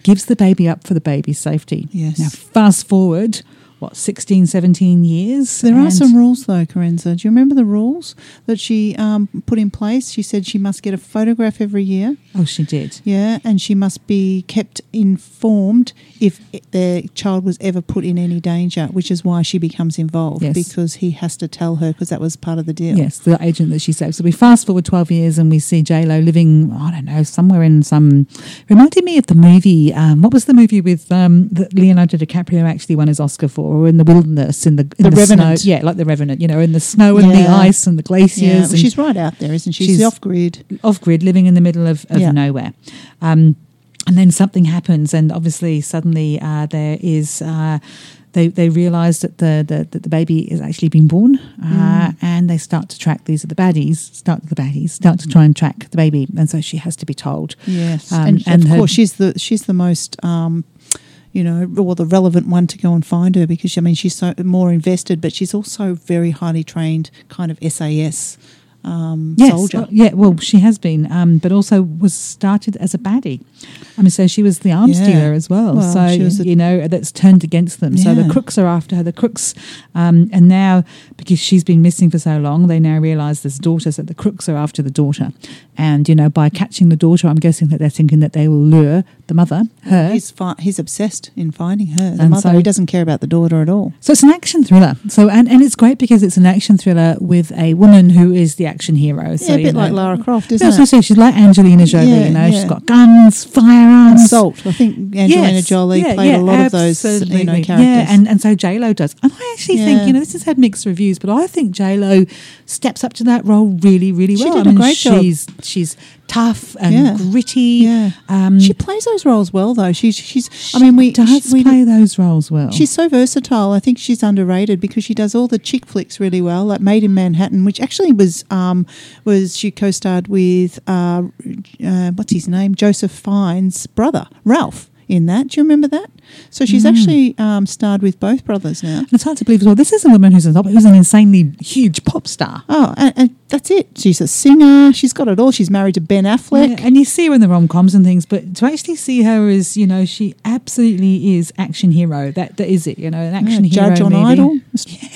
[SPEAKER 5] gives the baby up for the baby's safety.
[SPEAKER 6] Yes.
[SPEAKER 5] Now, fast forward, what, 16, 17 years?
[SPEAKER 6] There are some rules though, Karenza. Do you remember the rules that she um, put in place? She said she must get a photograph every year.
[SPEAKER 5] Oh, she did.
[SPEAKER 6] Yeah, and she must be kept informed if their child was ever put in any danger, which is why she becomes involved
[SPEAKER 5] Yes.
[SPEAKER 6] because he has to tell her because that was part of the deal.
[SPEAKER 5] Yes, the agent that she saves. So we fast forward 12 years and we see J-Lo living, I don't know, somewhere in some... Reminded me of the movie, um, what was the movie with um, that Leonardo DiCaprio actually won his Oscar for? Or in the wilderness, in the in
[SPEAKER 6] The
[SPEAKER 5] the,
[SPEAKER 6] Revenant.
[SPEAKER 5] snow. Yeah, like the Revenant, you know, in the snow and the ice and the glaciers.
[SPEAKER 6] Yeah, well,
[SPEAKER 5] and
[SPEAKER 6] she's right out there, isn't she? She's, off grid.
[SPEAKER 5] off grid, living in the middle of, of
[SPEAKER 6] Yeah.
[SPEAKER 5] nowhere. Um, and then something happens, and obviously, suddenly uh, there is. Uh, they, they realise that the, the that the baby is actually been born, uh,
[SPEAKER 6] Mm.
[SPEAKER 5] and they start to track these are the baddies. Start the baddies start to try and track the baby, and so she has to be told.
[SPEAKER 6] Yes,
[SPEAKER 5] Um,
[SPEAKER 6] and, of
[SPEAKER 5] her-
[SPEAKER 6] course she's the she's the most. Um, you know, or the relevant one to go and find her because I mean she's so more invested, but she's also very highly trained, kind of SAS um,
[SPEAKER 5] Yes,
[SPEAKER 6] soldier.
[SPEAKER 5] uh, yeah, well, she has been, um, but also was started as a baddie. I mean, so she was the arms
[SPEAKER 6] Yeah.
[SPEAKER 5] dealer as well.
[SPEAKER 6] Well,
[SPEAKER 5] so
[SPEAKER 6] a-
[SPEAKER 5] you know that's turned against them. So the crooks are after her. The crooks, um, and now because she's been missing for so long, they now realise there's daughters that the crooks are after the daughter, and you know by catching the daughter, I'm guessing that they're thinking that they will lure the mother, her.
[SPEAKER 6] He's fi- he's obsessed in finding her, the
[SPEAKER 5] And
[SPEAKER 6] mother.
[SPEAKER 5] so-
[SPEAKER 6] he doesn't care about the daughter at all.
[SPEAKER 5] So it's an action thriller. So and, and it's great because it's an action thriller with a woman who is the action hero. So
[SPEAKER 6] Yeah, a
[SPEAKER 5] you
[SPEAKER 6] bit
[SPEAKER 5] know-
[SPEAKER 6] like Lara Croft, isn't it?
[SPEAKER 5] say she's like Angelina Jolie.
[SPEAKER 6] Yeah,
[SPEAKER 5] you know,
[SPEAKER 6] yeah.
[SPEAKER 5] she's got guns, firearms,
[SPEAKER 6] Assault. I think Angelina
[SPEAKER 5] Yes,
[SPEAKER 6] Jolie
[SPEAKER 5] yeah,
[SPEAKER 6] played a lot of those you know, characters.
[SPEAKER 5] Yeah, and, and so J Lo does. And I actually think you know this has had mixed reviews, but I think J Lo steps up to that role really, really well.
[SPEAKER 6] She did
[SPEAKER 5] I
[SPEAKER 6] a
[SPEAKER 5] mean,
[SPEAKER 6] great job.
[SPEAKER 5] she's she's tough and gritty.
[SPEAKER 6] Yeah.
[SPEAKER 5] Um,
[SPEAKER 6] she plays those roles well, though. She's she's. I mean, we
[SPEAKER 5] does
[SPEAKER 6] we,
[SPEAKER 5] play those roles well.
[SPEAKER 6] She's so versatile. I think she's underrated because she does all the chick flicks really well, like Maid in Manhattan, which actually was um, was she co-starred with uh, uh, what's his name, Joseph Fiennes' brother Ralph in that. Do you remember that? So she's
[SPEAKER 5] Mm.
[SPEAKER 6] actually um, starred with both brothers now.
[SPEAKER 5] And it's hard to believe as well. This is a woman who's a, who's an insanely huge pop star.
[SPEAKER 6] Oh, and, and that's it. She's a singer. She's got it all. She's married to Ben Affleck.
[SPEAKER 5] Yeah, and you see her in the rom coms and things, but to actually see her as you know, she absolutely is action hero. That that is it. You know, an action
[SPEAKER 6] Yeah,
[SPEAKER 5] hero.
[SPEAKER 6] Judge on
[SPEAKER 5] movie.
[SPEAKER 6] Idol,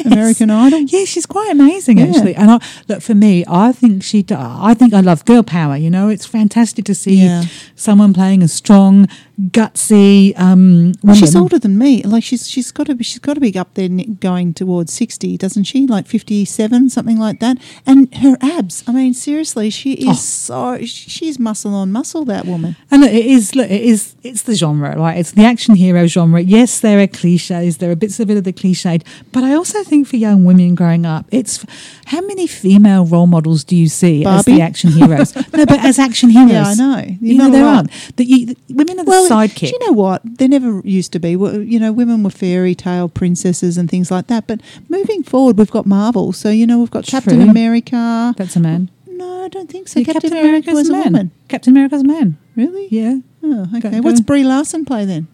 [SPEAKER 6] American Idol.
[SPEAKER 5] Yeah, she's quite amazing
[SPEAKER 6] Yeah.
[SPEAKER 5] actually. And I, look for me, I think she. I think I love girl power. You know, it's fantastic to see someone playing a strong, gutsy um, woman.
[SPEAKER 6] She's older than me. Like she's she's got to be she's got to be up there going towards sixty, doesn't she? Like fifty seven, something like that. And her abs. I mean, seriously, she is
[SPEAKER 5] Oh.
[SPEAKER 6] so she's muscle on muscle. That woman.
[SPEAKER 5] And look, it is. Look, it is. It's the genre, right? It's the action hero genre. Yes, there are cliches. There are bits of it of the cliched, but I also think for young women growing up, it's how many female role models do you see as the action heroes? no, but as action heroes,
[SPEAKER 6] Yeah, I know.
[SPEAKER 5] You
[SPEAKER 6] You're
[SPEAKER 5] know there
[SPEAKER 6] right.
[SPEAKER 5] aren't. That you, the women are the
[SPEAKER 6] Well,
[SPEAKER 5] sidekick.
[SPEAKER 6] Do you know what? There never used to be. You know, women were fairy tale princesses and things like that. But moving forward, we've got Marvel. So you know, we've got Captain America.
[SPEAKER 5] That's a man.
[SPEAKER 6] No, I don't think so.
[SPEAKER 5] Yeah,
[SPEAKER 6] Captain,
[SPEAKER 5] Captain
[SPEAKER 6] America
[SPEAKER 5] America's
[SPEAKER 6] was a
[SPEAKER 5] man.
[SPEAKER 6] woman.
[SPEAKER 5] Captain America's a man.
[SPEAKER 6] Really?
[SPEAKER 5] Yeah.
[SPEAKER 6] Oh, okay.
[SPEAKER 5] Go-
[SPEAKER 6] What's Brie Larson play then?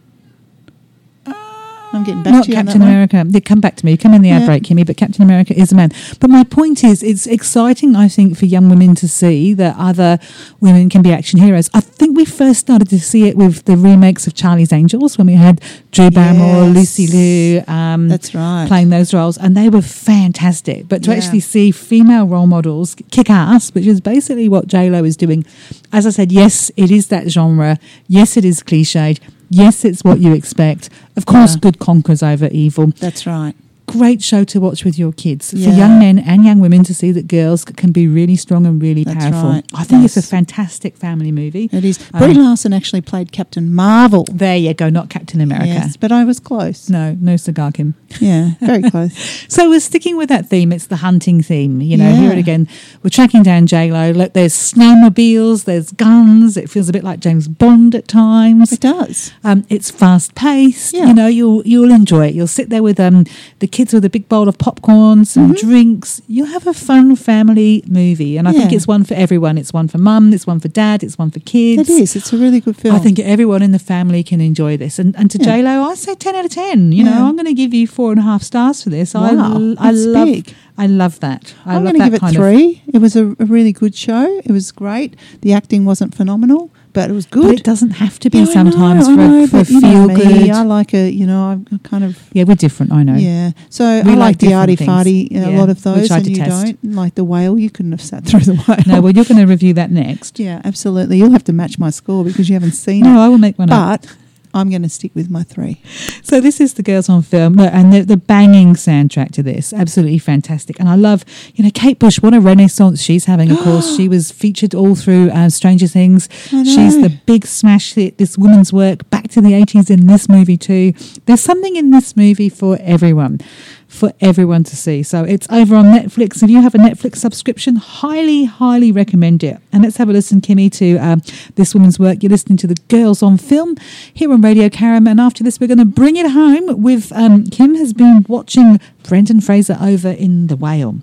[SPEAKER 6] I'm getting back
[SPEAKER 5] Not
[SPEAKER 6] to you on
[SPEAKER 5] Captain
[SPEAKER 6] that one.
[SPEAKER 5] America. They come back to me. Come in the
[SPEAKER 6] Yeah.
[SPEAKER 5] outbreak, Kimmy. But Captain America is a man. But my point is, it's exciting. I think for young women to see that other women can be action heroes. I think we first started to see it with the remakes of Charlie's Angels when we had Drew Barrymore,
[SPEAKER 6] Yes.
[SPEAKER 5] Lucy Liu. Um,
[SPEAKER 6] That's right.
[SPEAKER 5] Playing those roles, and they were fantastic. But to
[SPEAKER 6] Yeah.
[SPEAKER 5] actually see female role models kick ass, which is basically what J Lo is doing. As I said, yes, it is that genre. Yes, it is cliched. Yes, it's what you expect. Of course,
[SPEAKER 6] Yeah.
[SPEAKER 5] good conquers over evil.
[SPEAKER 6] That's right.
[SPEAKER 5] Great show to watch with your kids. For young men and young women to see that girls can be really strong and really
[SPEAKER 6] That's
[SPEAKER 5] powerful.
[SPEAKER 6] right.
[SPEAKER 5] I think it's a fantastic family movie.
[SPEAKER 6] It is.
[SPEAKER 5] Um,
[SPEAKER 6] Brie Larson actually played Captain Marvel.
[SPEAKER 5] There you go, not Captain America.
[SPEAKER 6] Yes, but I was close.
[SPEAKER 5] No, no cigar Kim.
[SPEAKER 6] Yeah, very close.
[SPEAKER 5] So we're sticking with that theme. It's the hunting theme. You know, here
[SPEAKER 6] Yeah.
[SPEAKER 5] it again. We're tracking down J Lo. Look, there's snowmobiles, there's guns. It feels a bit like James Bond at times.
[SPEAKER 6] It does.
[SPEAKER 5] Um, it's fast paced.
[SPEAKER 6] Yeah.
[SPEAKER 5] You know, you'll you'll enjoy it. You'll sit there with um the kids with a big bowl of popcorn, some drinks. You'll have a fun family movie, and I think
[SPEAKER 6] Mm-hmm.
[SPEAKER 5] It's one for everyone. It's one for mum. It's one for dad. It's one for kids.
[SPEAKER 6] It is. It's a really good film.
[SPEAKER 5] I think everyone in the family can enjoy this. And, and to
[SPEAKER 6] Yeah.
[SPEAKER 5] J Lo, I say ten out of ten. You know, I'm going to give you four and a half stars for this. I,
[SPEAKER 6] Wow,
[SPEAKER 5] I
[SPEAKER 6] that's
[SPEAKER 5] love,
[SPEAKER 6] big.
[SPEAKER 5] I love that. I
[SPEAKER 6] I'm going to give it
[SPEAKER 5] kind of-
[SPEAKER 6] three. It was a, a really good show. It was great. The acting wasn't phenomenal, but it was good.
[SPEAKER 5] But it doesn't have to be
[SPEAKER 6] Yeah,
[SPEAKER 5] sometimes
[SPEAKER 6] know,
[SPEAKER 5] for,
[SPEAKER 6] know,
[SPEAKER 5] for
[SPEAKER 6] but know
[SPEAKER 5] feel
[SPEAKER 6] me,
[SPEAKER 5] good.
[SPEAKER 6] I like a, you know, I'm kind of
[SPEAKER 5] yeah, we're different. I know.
[SPEAKER 6] Yeah. So
[SPEAKER 5] We
[SPEAKER 6] I
[SPEAKER 5] like
[SPEAKER 6] like the arty farty, uh, a
[SPEAKER 5] Yeah,
[SPEAKER 6] lot of those, and you don't. Like the whale, you couldn't have sat through the whale.
[SPEAKER 5] No, well, you're going to review that next.
[SPEAKER 6] yeah, absolutely. You'll have to match my score because you haven't seen it.
[SPEAKER 5] No, I will make one up.
[SPEAKER 6] But I'm going to stick with my three.
[SPEAKER 5] So this is the girls on film, and the, the banging soundtrack to this, absolutely fantastic. And I love, you know, Kate Bush. What a renaissance she's having. Of course, she was featured all through uh, Stranger Things. She's the big smash hit. This woman's work back to the eighties in this movie too. There's something in this movie for everyone. For everyone to see. So it's over on Netflix. If you have a Netflix subscription, highly, highly recommend it. And let's have a listen, Kimmy, to um, this woman's work. You're listening to the Girls on Film here on Radio Caram. And after this, we're going to bring it home with um, Kim has been watching Brendan Fraser over in The Whale.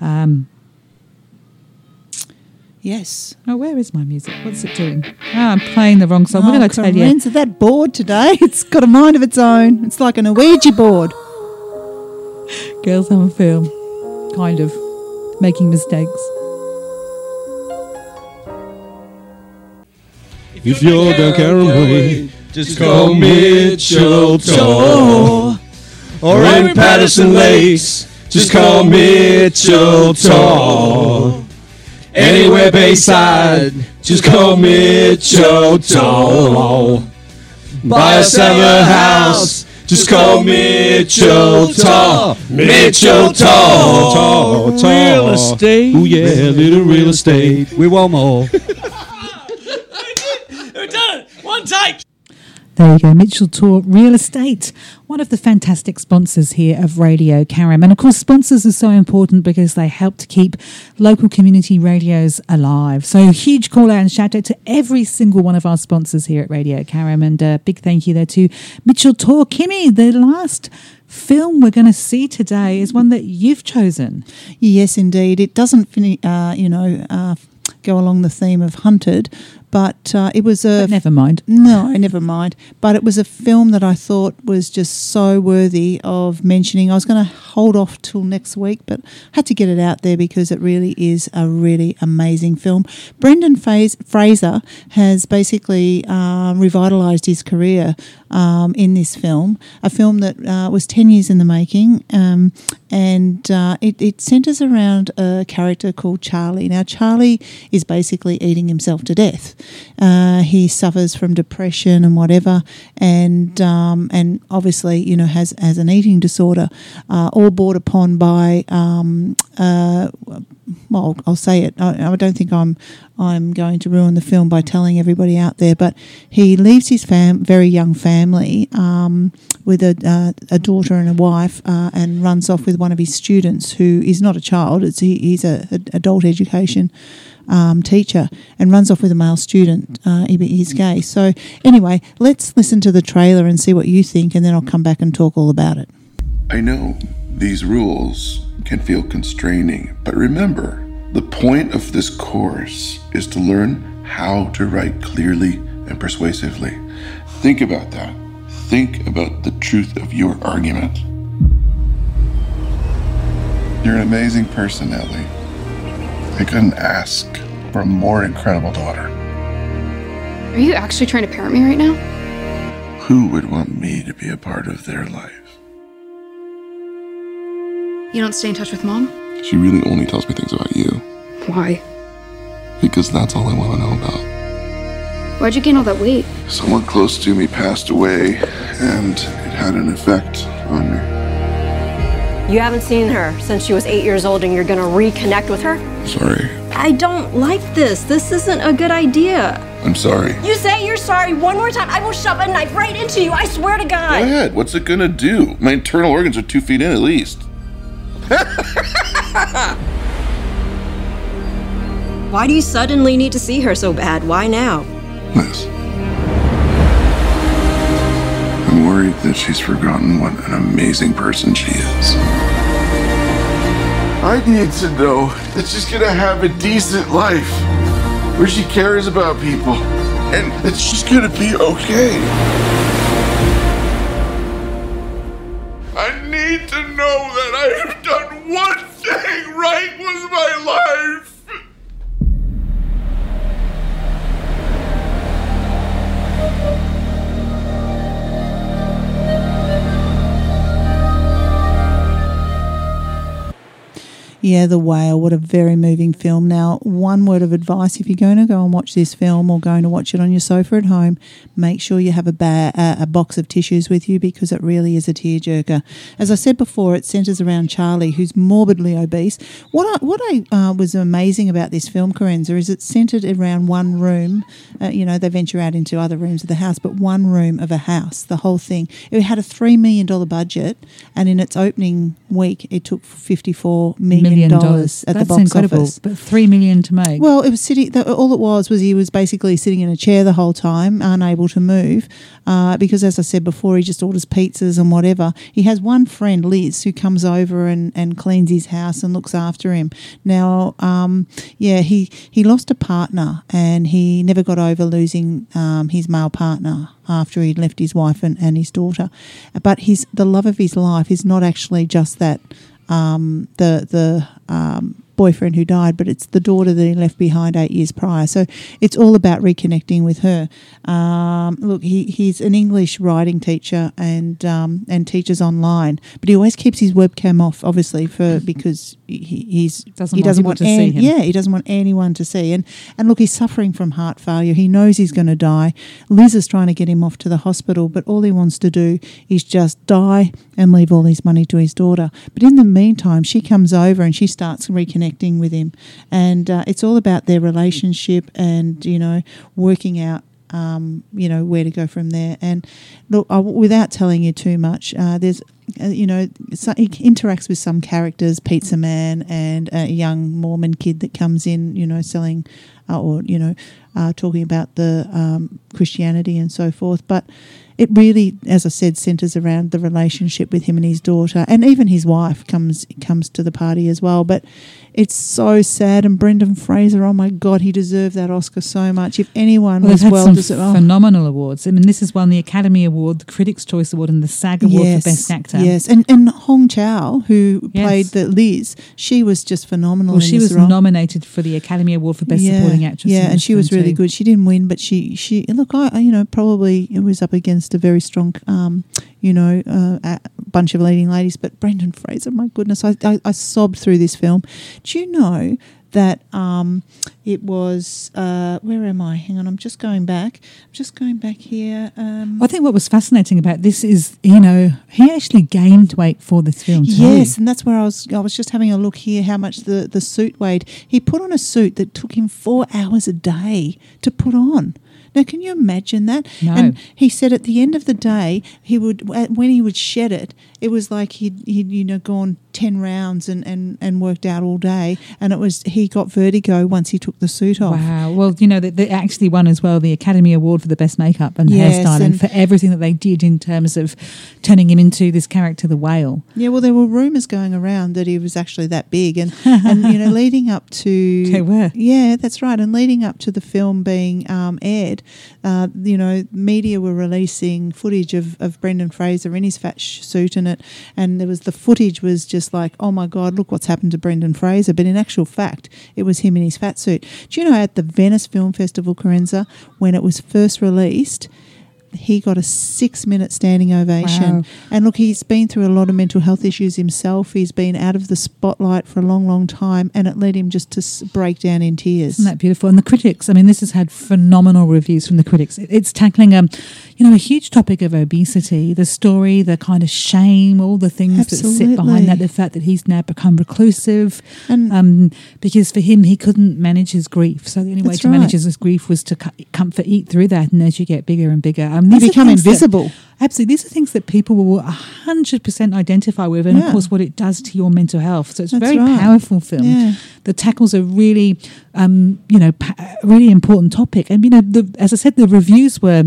[SPEAKER 5] Um,
[SPEAKER 6] Yes.
[SPEAKER 5] Oh, where is my music? What's it doing? Ah, I'm playing the wrong song. what
[SPEAKER 6] Oh,
[SPEAKER 5] did I tell you?
[SPEAKER 6] That board today. It's got a mind of its own. It's like an Ouija board.
[SPEAKER 5] Girls on Film. Kind of. Making mistakes.
[SPEAKER 14] If you're down Karen just call Mitchell Tor. Or in Patterson Lakes, just call Mitchell Tor. Anywhere Bayside, just call Mitchell Tor. Buy a summer house, just call Mitchell Tor. Mitchell Tor. Tor, Tor.
[SPEAKER 28] Real estate.
[SPEAKER 14] Ooh yeah, little real estate. We want more.
[SPEAKER 28] We've done it. One take.
[SPEAKER 5] There you go, Mitchell Tour Real Estate, one of the fantastic sponsors here of Radio Caram. And of course, sponsors are so important because they help to keep local community radios alive. So, huge call out and shout out to every single one of our sponsors here at Radio Caram. And a big thank you there to Mitchell Tour. Kimmy, the last film we're going to see today is one that you've chosen.
[SPEAKER 6] Yes, indeed. It doesn't, uh, you know, uh, go along the theme of Hunted, but uh, it was a.
[SPEAKER 5] But never mind.
[SPEAKER 6] No, never mind. But it was a film that I thought was just so worthy of mentioning. I was going to hold off till next week, but had to get it out there because it really is a really amazing film. Brendan Fraser has basically uh, revitalised his career um, in this film, a film that uh, was 10 years in the making. Um, and uh, it, it centres around a character called Charlie. Now, Charlie is basically eating himself to death. Uh, he suffers from depression and whatever, and um, and obviously, you know, has has an eating disorder, uh, all brought upon by. Um, uh, well, I'll say it. I, I don't think I'm I'm going to ruin the film by telling everybody out there, but he leaves his fam- very young family um, with a, uh, a daughter and a wife uh, and runs off with one of his students who is not a child, it's, he, he's a, a adult education um, teacher and runs off with a male student. Uh, he, he's gay. So, anyway, let's listen to the trailer and see what you think, and then I'll come back and talk all about it.
[SPEAKER 29] I know these rules can feel constraining, but remember, the point of this course is to learn how to write clearly and persuasively. Think about that. Think about the truth of your argument. You're an amazing person, Ellie. I couldn't ask for a more incredible daughter.
[SPEAKER 30] Are you actually trying to parent me right now?
[SPEAKER 29] Who would want me to be a part of their life?
[SPEAKER 30] You don't stay in touch with mom?
[SPEAKER 29] She really only tells me things about you
[SPEAKER 30] Why?
[SPEAKER 29] because that's all I want to know about.
[SPEAKER 30] Why'd you gain all that weight?
[SPEAKER 29] Someone close to me passed away, and it had an effect on me.
[SPEAKER 15] You haven't seen her since she was eight years old and you're gonna reconnect with her?
[SPEAKER 29] Sorry.
[SPEAKER 15] I don't like this. This isn't a good idea.
[SPEAKER 29] I'm sorry.
[SPEAKER 15] You say you're sorry one more time, I will shove a knife right into you. I swear to God.
[SPEAKER 29] Go ahead. What's it gonna do? My internal organs are two feet in at least.
[SPEAKER 15] Why do you suddenly need to see her so bad? Why now?
[SPEAKER 29] Liz. I'm worried that she's forgotten what an amazing person she is. I need to know that she's gonna have a decent life where she cares about people and that she's gonna be okay. I need to know that I have done one thing right with my life.
[SPEAKER 6] Yeah, The Whale. What a very moving film. Now, one word of advice if you're going to go and watch this film or going to watch it on your sofa at home, make sure you have a, ba- a, box of tissues with you because it really is a tearjerker. As I said before, it centres around Charlie, who's morbidly obese. What I, what I uh, was amazing about this film, Karenza, is it's centred around one room. Uh, you know, they venture out into other rooms of the house, but one room of a house, the whole thing. It had a $3 million budget, and in its opening week, it took $54 million,
[SPEAKER 5] Million
[SPEAKER 6] dollars at
[SPEAKER 5] That's
[SPEAKER 6] the box
[SPEAKER 5] incredible.
[SPEAKER 6] office.
[SPEAKER 5] But three million to make.
[SPEAKER 6] Well, it was sitting. All it was was he was basically sitting in a chair the whole time, unable to move, uh, because as I said before, he just orders pizzas and whatever. He has one friend, Liz, who comes over and, and cleans his house and looks after him. Now, um, yeah, he he lost a partner and he never got over losing um, his male partner after he'd left his wife and, and his daughter. But his the love of his life is not actually just that um, the the um, boyfriend who died, but it's the daughter that he left behind eight years prior. So it's all about reconnecting with her. Um, look, he, he's an English writing teacher and um, and teaches online, but he always keeps his webcam off, obviously, for because he, he's
[SPEAKER 5] Doesn't
[SPEAKER 6] he
[SPEAKER 5] want
[SPEAKER 6] doesn't want
[SPEAKER 5] to see him.
[SPEAKER 6] Yeah, he doesn't want anyone to see. And and look, he's suffering from heart failure. He knows he's going to die. Liz is trying to get him off to the hospital, but all he wants to do is just die and leave all his money to his daughter. But in the meantime, she comes over and she starts reconnecting with him, and uh, it's all about their relationship and you know working out. Um, you know where to go from there, and look, I, without telling you too much, uh, there's uh, you know, so he interacts with some characters, Pizza Man and a young Mormon kid that comes in, you know, selling uh, or, you know, uh, talking about the um, Christianity and so forth. But it really, as I said, centres around the relationship with him and his daughter, and even his wife comes comes to the party as well. But it's so sad. And Brendan Fraser, oh my God, he deserved that Oscar so much. If anyone
[SPEAKER 5] Well,
[SPEAKER 6] was well deserved, oh.
[SPEAKER 5] phenomenal awards. I mean, this has won the Academy Award, the Critics' Choice Award, and the SAG Award
[SPEAKER 6] yes,
[SPEAKER 5] for Best Actor.
[SPEAKER 6] Yes, and and Hong Chau, who
[SPEAKER 5] Yes.
[SPEAKER 6] played the Liz, she was just phenomenal.
[SPEAKER 5] Well, she was
[SPEAKER 6] role.
[SPEAKER 5] nominated for the Academy Award for Best
[SPEAKER 6] yeah,
[SPEAKER 5] Supporting Actress.
[SPEAKER 6] Yeah, and she was really
[SPEAKER 5] too.
[SPEAKER 6] good. She didn't win, but she she look, I, you know probably it was up against a very strong, um, you know, uh, bunch of leading ladies. But Brendan Fraser, my goodness, I, I I sobbed through this film. Do you know? That um, it was uh, where am I? Hang on, I'm just going back. I'm just going back here. Um,
[SPEAKER 5] I think what was fascinating about this is, you know, he actually gained weight for this film too.
[SPEAKER 6] Yes, and that's where I was. I was just having a look here. How much the the suit weighed? He put on a suit that took him four hours a day to put on. Now, can you imagine that?
[SPEAKER 5] No.
[SPEAKER 6] And he said at the end of the day, he would when he would shed it, it was like he'd he'd you know gone ten rounds and and and worked out all day, and it was he got vertigo once he took the suit off.
[SPEAKER 5] Wow. Well, you know, they, they actually won as well the Academy Award for the best makeup and
[SPEAKER 6] Yes,
[SPEAKER 5] hairstyling
[SPEAKER 6] and-
[SPEAKER 5] for everything that they did in terms of turning him into this character, the whale.
[SPEAKER 6] Yeah, well, there were rumours going around that he was actually that big, and and you know, leading up to
[SPEAKER 5] They were.
[SPEAKER 6] yeah, that's right, and leading up to the film being um, aired, uh, you know, media were releasing footage of, of Brendan Fraser in his fat suit in it, and there was the footage was just like, oh my god, look what's happened to Brendan Fraser, but in actual fact, it was him in his fat suit. Do you know at the Venice Film Festival, Karenza, when it was first released? He got a six minute standing ovation.
[SPEAKER 5] Wow.
[SPEAKER 6] And look, he's been through a lot of mental health issues himself. He's been out of the spotlight for a long, long time, and it led him just to break down in tears.
[SPEAKER 5] Isn't that beautiful? And the critics, I mean, this has had phenomenal reviews from the critics. It's tackling, um, you know, a huge topic of obesity, the story, the kind of shame, all the things that sit behind that, the fact that he's now become reclusive.
[SPEAKER 6] And-
[SPEAKER 5] um, because for him, he couldn't manage his grief. So the only way
[SPEAKER 6] That's
[SPEAKER 5] to manage his grief was to cu- comfort, eat through that. And as you get bigger and bigger, um,
[SPEAKER 6] You become
[SPEAKER 5] things that-
[SPEAKER 6] invisible.
[SPEAKER 5] absolutely. These are things that people will 100% identify with. And
[SPEAKER 6] Yeah.
[SPEAKER 5] of course, what it does to your mental health. So it's a very
[SPEAKER 6] right.
[SPEAKER 5] powerful film
[SPEAKER 6] Yeah.
[SPEAKER 5] that tackles a really, um, you know, pa- really important topic. And you know, the, as I said, the reviews were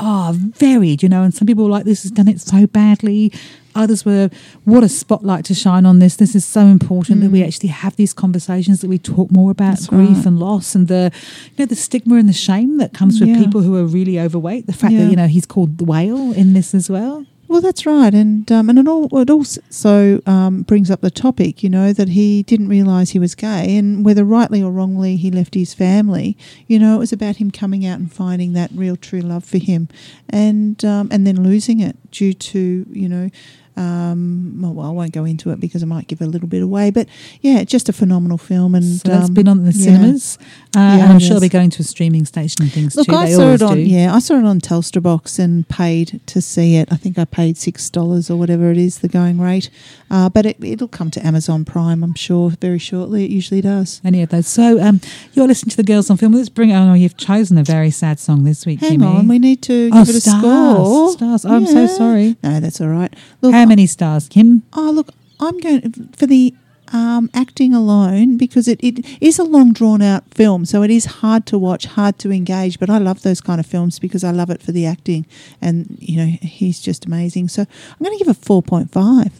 [SPEAKER 5] oh varied. You know, and some people were like, "This has done it so badly." Others were, "What a spotlight to shine on this! This is so important that we actually have these conversations, that we talk more about
[SPEAKER 6] Mm. That's
[SPEAKER 5] grief
[SPEAKER 6] right.
[SPEAKER 5] and loss, and the, you know, the stigma and the shame that comes with
[SPEAKER 6] Yeah.
[SPEAKER 5] people who are really overweight. The fact
[SPEAKER 6] Yeah.
[SPEAKER 5] that you know he's called the whale in this as well.
[SPEAKER 6] Well, that's right, and um, and it all it also um, brings up the topic, you know, that he didn't realise he was gay, and whether rightly or wrongly he left his family, you know, it was about him coming out and finding that real true love for him, and um, and then losing it due to you know. Um, well, I won't go into it because I might give a little bit away. But yeah, just a phenomenal film. And
[SPEAKER 5] So that's
[SPEAKER 6] um,
[SPEAKER 5] been on the cinemas, uh,
[SPEAKER 6] Yeah,
[SPEAKER 5] and I'm sure be going to a streaming station and things
[SPEAKER 6] Look,
[SPEAKER 5] too.
[SPEAKER 6] I
[SPEAKER 5] They
[SPEAKER 6] saw it on
[SPEAKER 5] do.
[SPEAKER 6] yeah, I saw it on Telstra Box and paid to see it. I think I paid six dollars or whatever it is, the going rate. Uh, but it, it'll come to Amazon Prime, I'm sure, very shortly. It usually does.
[SPEAKER 5] Any of those. So um, you're listening to the girls on film. Let's bring. Oh no, you've chosen a very sad song this week.
[SPEAKER 6] Hang
[SPEAKER 5] Kimmy.
[SPEAKER 6] on, we need to
[SPEAKER 5] Oh,
[SPEAKER 6] give it a
[SPEAKER 5] stars,
[SPEAKER 6] score.
[SPEAKER 5] Stars. Oh, I'm so sorry.
[SPEAKER 6] No, that's all right. Look,
[SPEAKER 5] How many stars, Kim?
[SPEAKER 6] Oh, look, I'm going for the um, acting alone because it, it is a long, drawn out film. So it is hard to watch, hard to engage. But I love those kind of films because I love it for the acting. And, you know, he's just amazing. So I'm going to give it 4.5.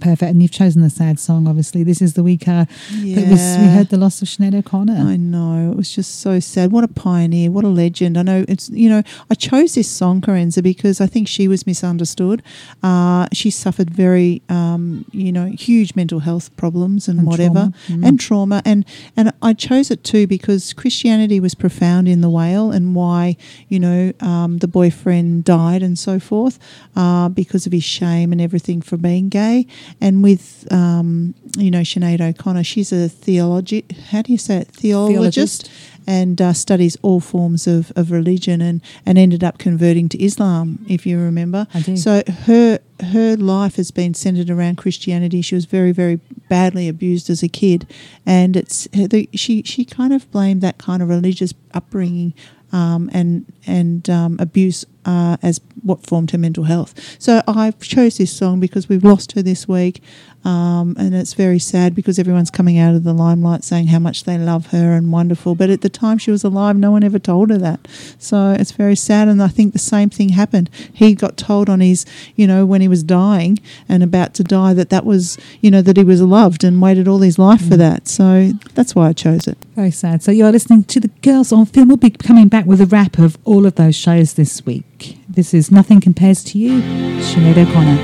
[SPEAKER 5] Perfect. And you've chosen the sad song, obviously. This is the week uh, that was, we heard the loss of Sinead O'Connor.
[SPEAKER 6] I know. It was just so sad. What a pioneer. What a legend. I know it's, you know, I chose this song, Karenza, because I think she was misunderstood. Uh, she suffered very, um, you know, huge mental health problems and,
[SPEAKER 5] And
[SPEAKER 6] whatever,
[SPEAKER 5] trauma. Mm.
[SPEAKER 6] and trauma. And, and I chose it too because Christianity was profound in the whale and why, you know, um, the boyfriend died and so forth uh, because of his shame and everything for being gay. And with, um, you know, Sinead O'Connor, she's a theology. How do you say it? Theologist.
[SPEAKER 5] Theologist.
[SPEAKER 6] And uh, studies all forms of, of religion and, and ended up converting to Islam, if you remember.
[SPEAKER 5] I do.
[SPEAKER 6] So her her life has been centered around Christianity. She was very very badly abused as a kid, and it's the, she she kind of blamed that kind of religious upbringing um, and and um, abuse uh, as what formed her mental health. So I chose this song because we've lost her this week, um, and it's very sad because everyone's coming out of the limelight saying how much they love her and wonderful. But at the time she was alive, no one ever told her that. So it's very sad, and I think the same thing happened. He got told on his, you know, when he was dying and about to die that that was, you know, that he was loved and waited all his life for that. So that's why I chose it.
[SPEAKER 5] Very sad. So you're listening to the girls on film. We'll be coming back with a wrap of all of those shows this week. This is Nothing Compares to You, Sinead O'Connor.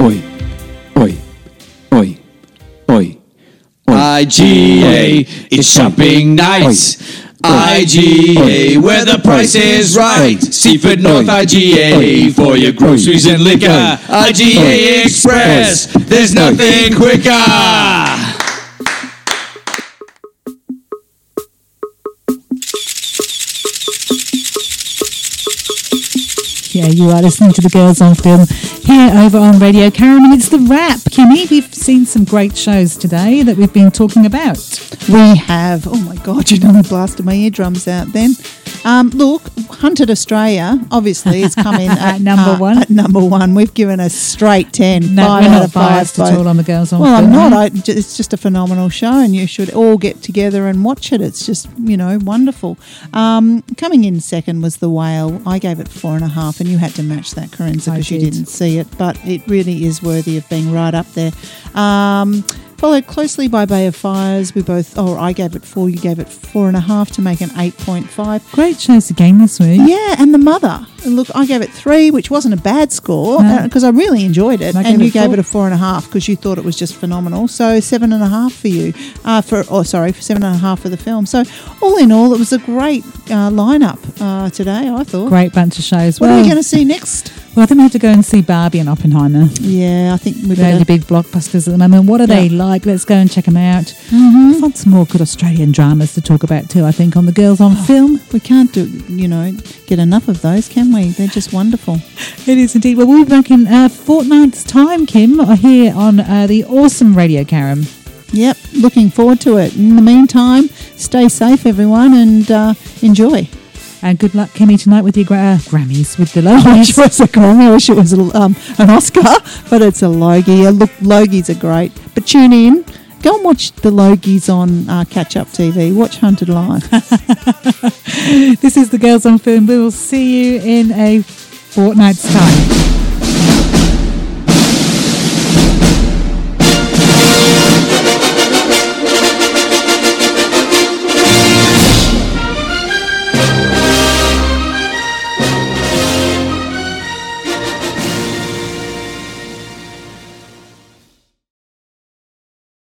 [SPEAKER 14] Oi, oi, oi, oi. IGA, it's shopping nights. IGA, where the price is right. Seaford North IGA for your groceries and liquor. IGA Express, there's nothing quicker.
[SPEAKER 5] Yeah, you are listening to the girls on film here over on Radio Karen, and it's the wrap. Kimmy, we've seen some great shows today that we've been talking about.
[SPEAKER 6] We have. Oh my God, you nearly blasted my eardrums out then. Um, look, Hunted Australia, obviously, it's come in at
[SPEAKER 5] number
[SPEAKER 6] uh,
[SPEAKER 5] one.
[SPEAKER 6] At number one. We've given a straight 10.
[SPEAKER 5] No,
[SPEAKER 6] five out
[SPEAKER 5] not
[SPEAKER 6] of five.
[SPEAKER 5] at all on the girls on
[SPEAKER 6] Well, I'm not. I, it's just a phenomenal show, and you should all get together and watch it. It's just, you know, wonderful. Um, coming in second was The Whale. I gave it four and a half, and you had to match that,
[SPEAKER 5] Karenza,
[SPEAKER 6] because you didn't see it, but it really is worthy of being right up there. Um, followed closely by Bay of Fires. We both, oh, I gave it four, you gave it four and a half to make an 8.5.
[SPEAKER 5] Great shows again this week.
[SPEAKER 6] Yeah, and The Mother. Look, I gave it three, which wasn't a bad score
[SPEAKER 5] No.
[SPEAKER 6] because I really enjoyed it. And
[SPEAKER 5] gave
[SPEAKER 6] you
[SPEAKER 5] it
[SPEAKER 6] gave it a four and a half because you thought it was just phenomenal. So seven and a half for you. Uh, for oh, sorry, for seven and a half for the film. So all in all, it was a great uh, lineup uh, today. I thought.
[SPEAKER 5] Great bunch of shows.
[SPEAKER 6] What are we going to see next?
[SPEAKER 5] Well, I think we have to go and see Barbie and Oppenheimer.
[SPEAKER 6] Yeah, I think we
[SPEAKER 5] They're
[SPEAKER 6] better.
[SPEAKER 5] the big blockbusters at the moment. What are they like? Let's go and check them out.
[SPEAKER 6] Mhm.
[SPEAKER 5] We've got some more good Australian dramas to talk about too, I think, on the Girls on Film.
[SPEAKER 6] We can't do, you know, get enough of those, can we? They're just wonderful.
[SPEAKER 5] It is indeed. Well, we'll be back in a fortnight's time, Kim, uh, here on uh, the awesome Radio Karam.
[SPEAKER 6] Yep, looking forward to it. In the meantime, stay safe, everyone, and uh, enjoy.
[SPEAKER 5] And good luck, Kimmy, tonight with your gra- uh, Grammys, with the
[SPEAKER 6] I wish
[SPEAKER 5] Logies.
[SPEAKER 6] it was a Grammy. I wish it was a, um, an Oscar, but it's a Logie. Uh, Look, Logies are great. But tune in. Go and watch the Logies on uh, Catch Up TV. Watch Hunted Live.
[SPEAKER 5] this is the Girls on Film. We will see you in a fortnight's time.